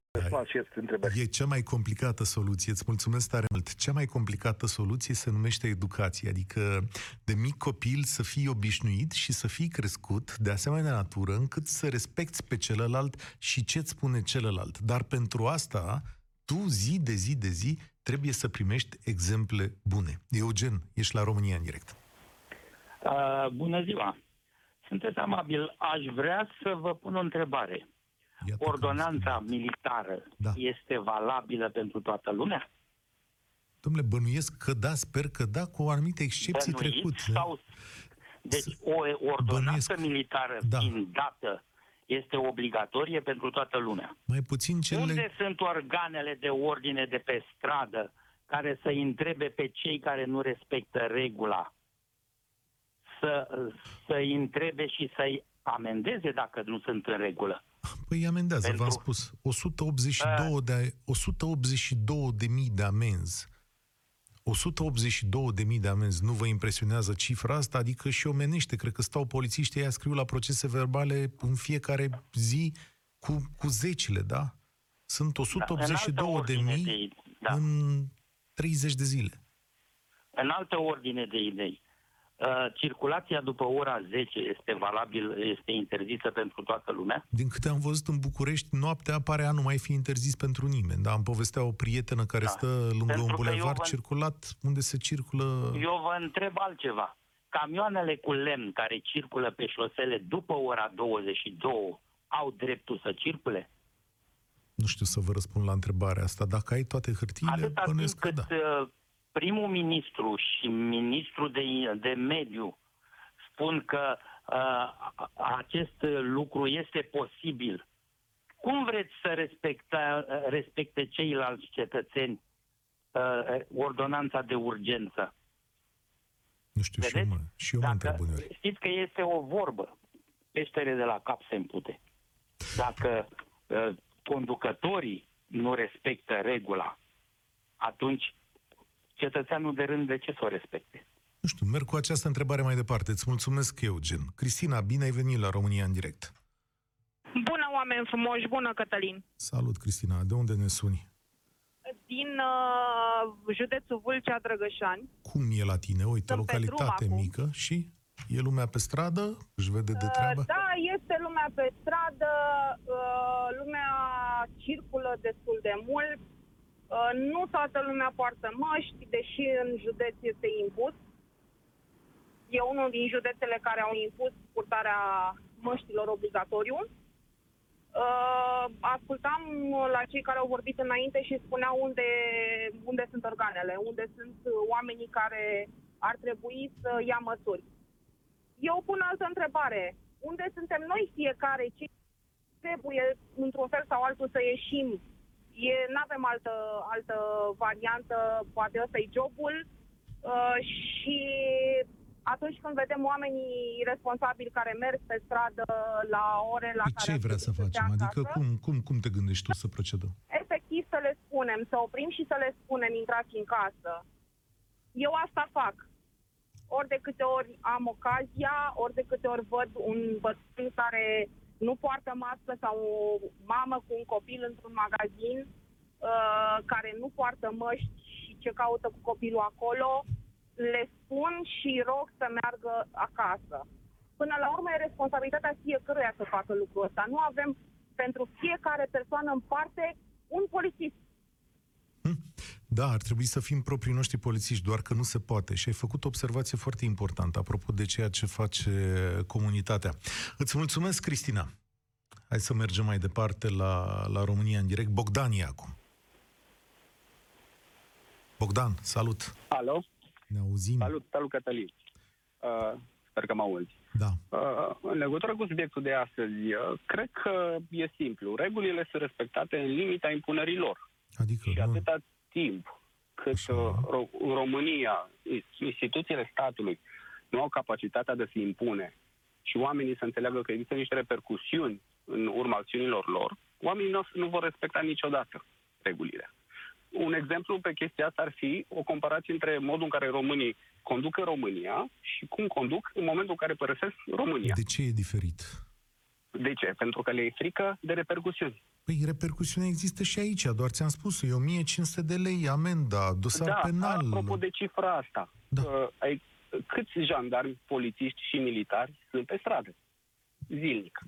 E cea mai complicată soluție. Îți mulțumesc tare mult. Cea mai complicată soluție se numește educație, adică de mic copil să fii obișnuit și să fii crescut de asemenea natură încât să respecti pe celălalt și ce-ți spune celălalt. Dar pentru asta, tu zi de zi de zi trebuie să primești exemple bune. Eugen, ești la România în direct. Uh, bună ziua! Sunteți amabil. Aș vrea să vă pun o întrebare. Iată Ordonanța militară da. este valabilă pentru toată lumea? Domnule, bănuiesc că da, sper că da, cu o anumită excepții trecut. Sau... Deci o ordonanță bănuiesc... militară da. fiind dată este obligatorie pentru toată lumea. Mai puțin cele... Unde sunt organele de ordine de pe stradă care să întrebe pe cei care nu respectă regula să, să-i întrebe și să-i amendeze dacă nu sunt în regulă? Păi amendează, Pentru... v-am spus. 182 uh, de, 182 de mii de amenzi. 182 de mii de amenzi. Nu vă impresionează cifra asta? Adică și omenește. Cred că stau polițiștii, ăia scriu la procese verbale în fiecare zi cu, cu zecile, da? Sunt 182 da, de mii de, da. în 30 de zile. În altă ordine de idei. Uh, circulația după ora 10 este valabil, este interzisă pentru toată lumea? Din câte am văzut în București, noaptea pare a nu mai fi interzis pentru nimeni. Dar am povestea o prietenă care da. stă lângă pentru un bulevard vă... circulat, unde se circulă... Eu vă întreb altceva. Camioanele cu lemn care circulă pe șosele după ora 22 au dreptul să circule? Nu știu să vă răspund la întrebarea asta. Dacă ai toate hârtiile, Atâta timp cât da. Uh, primul ministru și ministrul de, de mediu spun că uh, acest lucru este posibil, cum vreți să respecta, respecte ceilalți cetățeni uh, ordonanța de urgență? Nu știu, Vedeți? și eu mă, și eu mă întreb Știți că este o vorbă, peștere de la cap se împute. Dacă uh, conducătorii nu respectă regula, atunci cetățeanul de rând de ce să o respecte? Nu știu, merg cu această întrebare mai departe. Îți mulțumesc, Eugen. Cristina, bine ai venit la România în direct. Bună, oameni frumoși! Bună, Cătălin! Salut, Cristina! De unde ne suni? Din uh, județul Vâlcea, Drăgășani. Cum e la tine? Uite, Sunt localitate mică și e lumea pe stradă? Își vede de uh, treabă? Uh, da, este lumea pe stradă, uh, lumea circulă destul de mult, Uh, nu toată lumea poartă măști, deși în județ este impus. E unul din județele care au impus purtarea măștilor obligatoriu. Uh, ascultam la cei care au vorbit înainte și spuneau unde, unde sunt organele, unde sunt oamenii care ar trebui să ia măsuri. Eu pun altă întrebare. Unde suntem noi fiecare? Ce trebuie, într-un fel sau altul, să ieșim nu avem altă, altă variantă, poate ăsta e jobul uh, și atunci când vedem oamenii responsabili care merg pe stradă la ore la păi care... Ce vrea să facem? Adică cum, cum, cum te gândești tu să procedăm? Efectiv să le spunem, să oprim și să le spunem intrați în casă. Eu asta fac. Ori de câte ori am ocazia, ori de câte ori văd un bătrân care nu poartă mască sau o mamă cu un copil într-un magazin uh, care nu poartă măști și ce caută cu copilul acolo, le spun și rog să meargă acasă. Până la urmă e responsabilitatea fiecăruia să facă lucrul ăsta. Nu avem pentru fiecare persoană în parte un polițist. Hm? Da, ar trebui să fim proprii noștri polițiști, doar că nu se poate. Și ai făcut o observație foarte importantă apropo de ceea ce face comunitatea. Îți mulțumesc, Cristina. Hai să mergem mai departe la, la România în direct. Bogdan e acum. Bogdan, salut! Alo! Ne auzim. Salut, salut Cătălin. Uh, sper că mă auzi. Da. Uh, în legătură cu subiectul de astăzi, uh, cred că e simplu. Regulile sunt respectate în limita impunerii lor. Adică, și nu... atâta timp cât uh, în România instituțiile statului nu au capacitatea de a se impune și oamenii să înțeleagă că există niște repercusiuni în urma acțiunilor lor, oamenii nu, nu vor respecta niciodată regulile. un exemplu pe chestia asta ar fi o comparație între modul în care românii conduc în România și cum conduc în momentul în care părăsesc România. De ce e diferit? De ce? Pentru că le e frică de repercusiuni. Păi repercusiunea există și aici, doar ți-am spus, e 1500 de lei amenda, dosar da, penal. apropo de cifra asta, Da. uh, ai, câți jandarmi, polițiști și militari sunt pe stradă zilnic?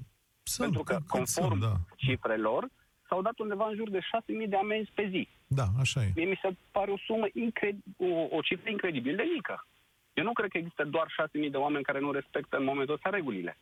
Sunt, Pentru că, cât conform sunt, da. cifrelor, s-au dat undeva în jur de 6.000 de amenzi pe zi. Da, așa e. Mie mi se pare o sumă, incred- o, o cifră incredibil de mică. Eu nu cred că există doar 6.000 de oameni care nu respectă în momentul ăsta regulile.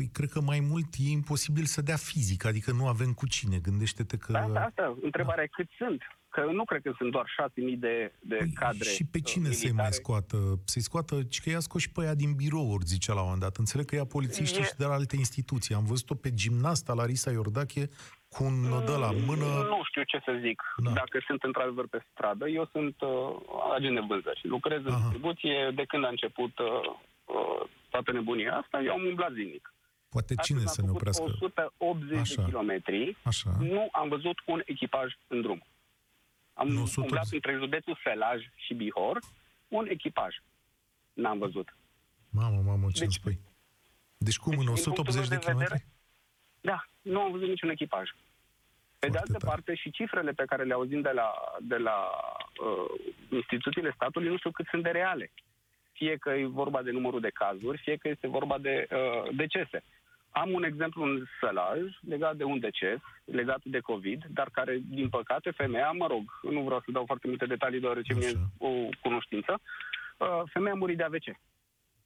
Păi cred că mai mult e imposibil să dea fizic, adică nu avem cu cine. Gândește-te că... Asta, asta, întrebarea e cât sunt. Că nu cred că sunt doar 6.000 de, de cadre Păi Și pe uh, cine să-i militare. mai scoată? Să-i scoată, ci că i-a scos și pe aia din birouri, zicea la un moment dat. Înțeleg că ia polițiștii E- și de la alte instituții. Am văzut-o pe gimnasta Larisa Iordache cu un de la mână. Nu știu ce să zic. Da. Dacă sunt într-adevăr pe stradă, eu sunt uh, agent de vânzări. Lucrez în distribuție de când a început uh, uh, toată nebunia asta. Eu am umblat zilnic. Poate Astăzi cine am să ne făcut oprească? 180 Așa. de kilometri. Așa. Nu am văzut un echipaj în drum. Am Nu, 180. umblat între județul Sălaj și Bihor. Un echipaj. N-am văzut. Mamă, mamă, ce Deci- spui? Deci cum, în din 180 de punctul meu de kilometri? Da, nu am văzut niciun echipaj. Pe de altă parte, și cifrele pe care le auzim de la, de la uh, instituțiile statului nu știu cât sunt de reale. Fie că e vorba de numărul de cazuri, fie că este vorba de uh, decese. Am un exemplu în Sălaj legat de un deces, legat de COVID, dar care, din păcate, femeia, mă rog, nu vreau să dau foarte multe detalii, deoarece mi-e o cunoștință, uh, femeia a murit de AVC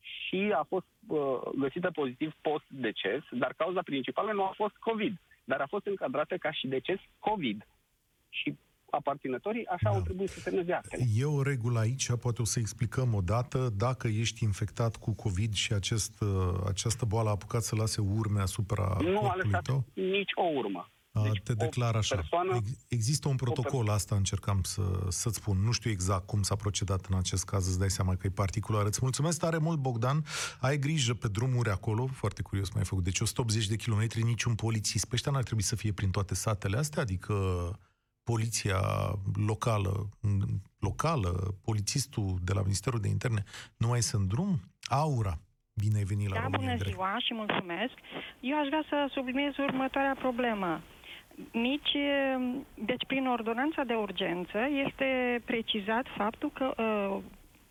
și a fost uh, găsită pozitiv post-deces, dar cauza principală nu a fost COVID, dar a fost încadrată ca și deces COVID. Și aparținătorii așa au trebuit să semneze actele. E o regulă aici, poate o să explicăm o dată, dacă ești infectat cu COVID și acest, uh, această boală a apucat să lase urme asupra nu a corpului lăsat tău, nici o urmă. a, te declar așa. persoană- Ex- Există un protocol, asta încercam să, să-ți spun. Nu știu exact cum s-a procedat în acest caz, îți dai seama că e particular. Îți mulțumesc tare mult, Bogdan. Ai grijă pe drumuri acolo, foarte curios mai ai făcut. Deci 180 de kilometri, niciun polițist. Pe ăștia n-ar trebui să fie prin toate satele astea, adică poliția locală, locală, polițistul de la Ministerul de Interne, nu mai sunt în drum? Aura, bine ai venit la Da, România bună în direct. ziua și mulțumesc. Eu aș vrea să subliniez următoarea problemă. Nici, deci prin ordonanța de urgență este precizat faptul că uh,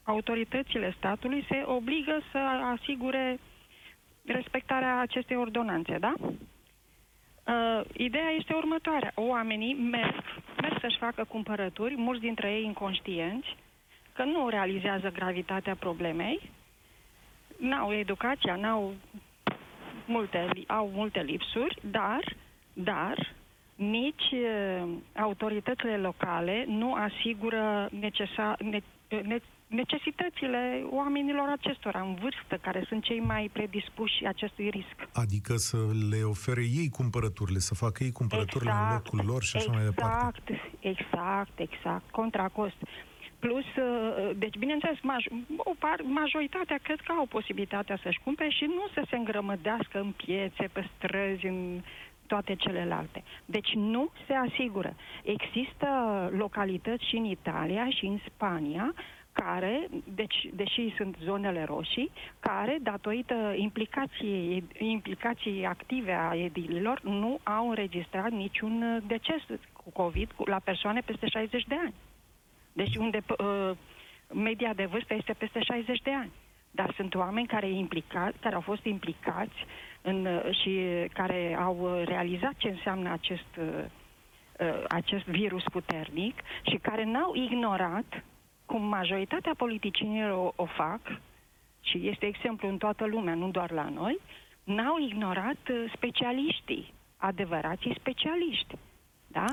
autoritățile statului se obligă să asigure respectarea acestei ordonanțe, da? Uh, ideea este următoarea. Oamenii merg, merg să-și facă cumpărături, mulți dintre ei inconștienți, că nu realizează gravitatea problemei, n-au educația, n-au multe, li- au multe lipsuri, dar, dar nici uh, autoritățile locale nu asigură necesa, ne, ne, necesitățile oamenilor acestora în vârstă, care sunt cei mai predispuși acestui risc. Adică să le ofere ei cumpărăturile, să facă ei cumpărăturile în locul lor și așa mai departe. Exact, exact, exact, contra cost. Plus, uh, deci, bineînțeles, maj- o par, majoritatea cred că au posibilitatea să-și cumpere și nu să se îngrămădească în piețe, pe străzi, în toate celelalte. Deci nu se asigură. Există localități și în Italia și în Spania care, deci, deși sunt zonele roșii, care, datorită implicației, implicației active a edililor, nu au înregistrat niciun deces cu COVID cu- la persoane peste 60 de ani. Deci unde uh, media de vârstă este peste 60 de ani. Dar sunt oameni care, implica, care au fost implicați în, uh, și care au uh, realizat ce înseamnă acest, uh, uh, acest virus puternic și care n-au ignorat, cum majoritatea politicienilor o, o fac, și este exemplu în toată lumea, nu doar la noi, n-au ignorat uh, specialiștii, adevărații specialiști. Da?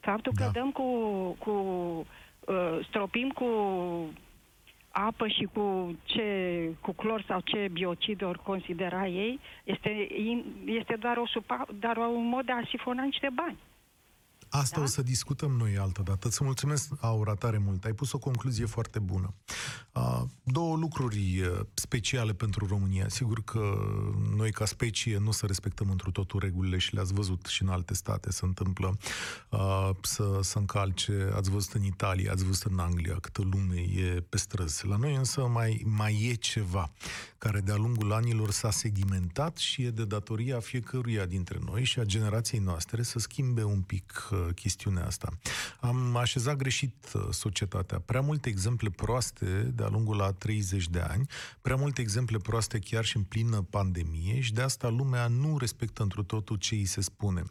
Faptul că dăm cu, cu uh, stropim cu apă și cu ce cu clor sau ce biocid ori considera ei, este, in- este doar, o supa, doar un mod de a sifona niște bani. Asta o să discutăm noi altă dată. Îți mulțumesc, Aura, tare mult. Ai pus o concluzie foarte bună. Două lucruri speciale pentru România. Sigur că noi ca specie nu să respectăm într totul regulile și le-ați văzut și în alte state se întâmplă să, să încalce, ați văzut în Italia, ați văzut în Anglia câtă lume e pe străzi. La noi însă mai, mai e ceva care de-a lungul anilor s-a sedimentat și e de datoria fiecăruia dintre noi și a generației noastre să schimbe un pic uh, chestiunea asta. Am așezat greșit uh, societatea. Prea multe exemple proaste de-a lungul la 30 de ani, prea multe exemple proaste chiar și în plină pandemie și de asta lumea nu respectă întru totul ce îi se spune.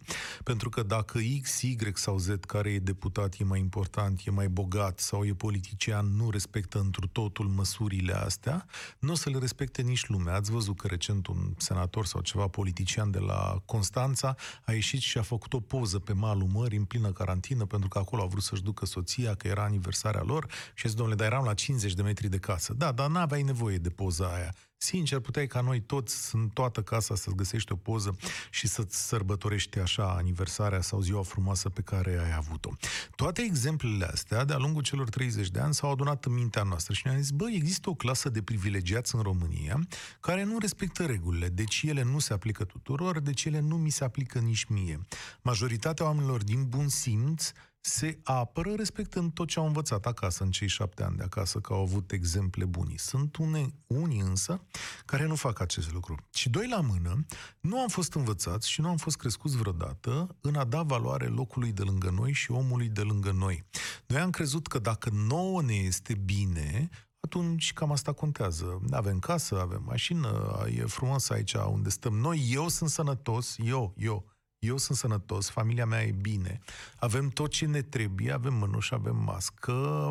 Pentru că dacă X, Y sau Z care e deputat e mai important, e mai bogat sau e politician, nu respectă întru totul măsurile astea, nu o să le respecte nici lumea. Ați văzut că recent un senator sau ceva politician de la Constanța a ieșit și a făcut o poză pe malul mării în plină carantină pentru că acolo a vrut să-și ducă soția, că era aniversarea lor și zis, domnule, dar eram la 50 de metri de casă. Da, dar n-aveai nevoie de poza aia. Sincer, puteai ca noi toți, în toată casa, să-ți găsești o poză și să-ți sărbătorești așa aniversarea sau ziua frumoasă pe care ai avut-o. Toate exemplele astea, de-a lungul celor 30 de ani, s-au adunat în mintea noastră și ne-am zis, bă, există o clasă de privilegiați în România care nu respectă regulile, deci ele nu se aplică tuturor, deci ele nu mi se aplică nici mie. Majoritatea oamenilor din bun simț se apără respectând tot ce au învățat acasă în cei șapte ani de acasă, că au avut exemple buni. Sunt une, unii însă care nu fac acest lucru. Și doi la mână, nu am fost învățați și nu am fost crescuți vreodată în a da valoare locului de lângă noi și omului de lângă noi. Noi am crezut că dacă nouă ne este bine, atunci cam asta contează. Avem casă, avem mașină, e frumos aici unde stăm noi, eu sunt sănătos, eu, eu, eu sunt sănătos, familia mea e bine, avem tot ce ne trebuie, avem mănuși, avem mască,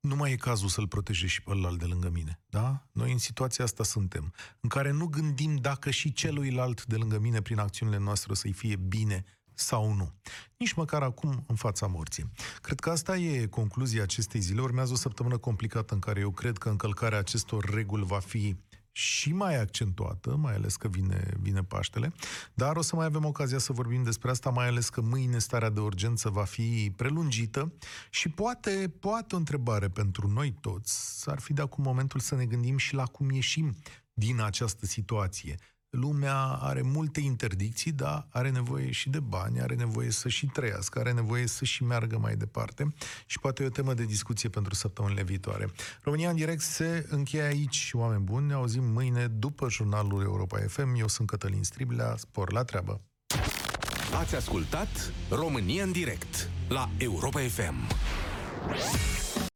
nu mai e cazul să-l protejezi și pe ălalt de lângă mine, da? Noi în situația asta suntem, în care nu gândim dacă și celuilalt de lângă mine, prin acțiunile noastre, o să-i fie bine sau nu. Nici măcar acum în fața morții. Cred că asta e concluzia acestei zile. Urmează o săptămână complicată în care eu cred că încălcarea acestor reguli va fi și mai accentuată, mai ales că vine, vine Paștele, dar o să mai avem ocazia să vorbim despre asta, mai ales că mâine starea de urgență va fi prelungită. Și poate, poate o întrebare pentru noi toți. Ar fi de acum momentul să ne gândim și la cum ieșim din această situație lumea are multe interdicții, dar are nevoie și de bani, are nevoie să și trăiască, are nevoie să și meargă mai departe și poate e o temă de discuție pentru săptămânile viitoare. România în direct se încheie aici, oameni buni, ne auzim mâine după jurnalul Europa FM. Eu sunt Cătălin Striblea, spor la treabă. Ați ascultat România în direct la Europa FM.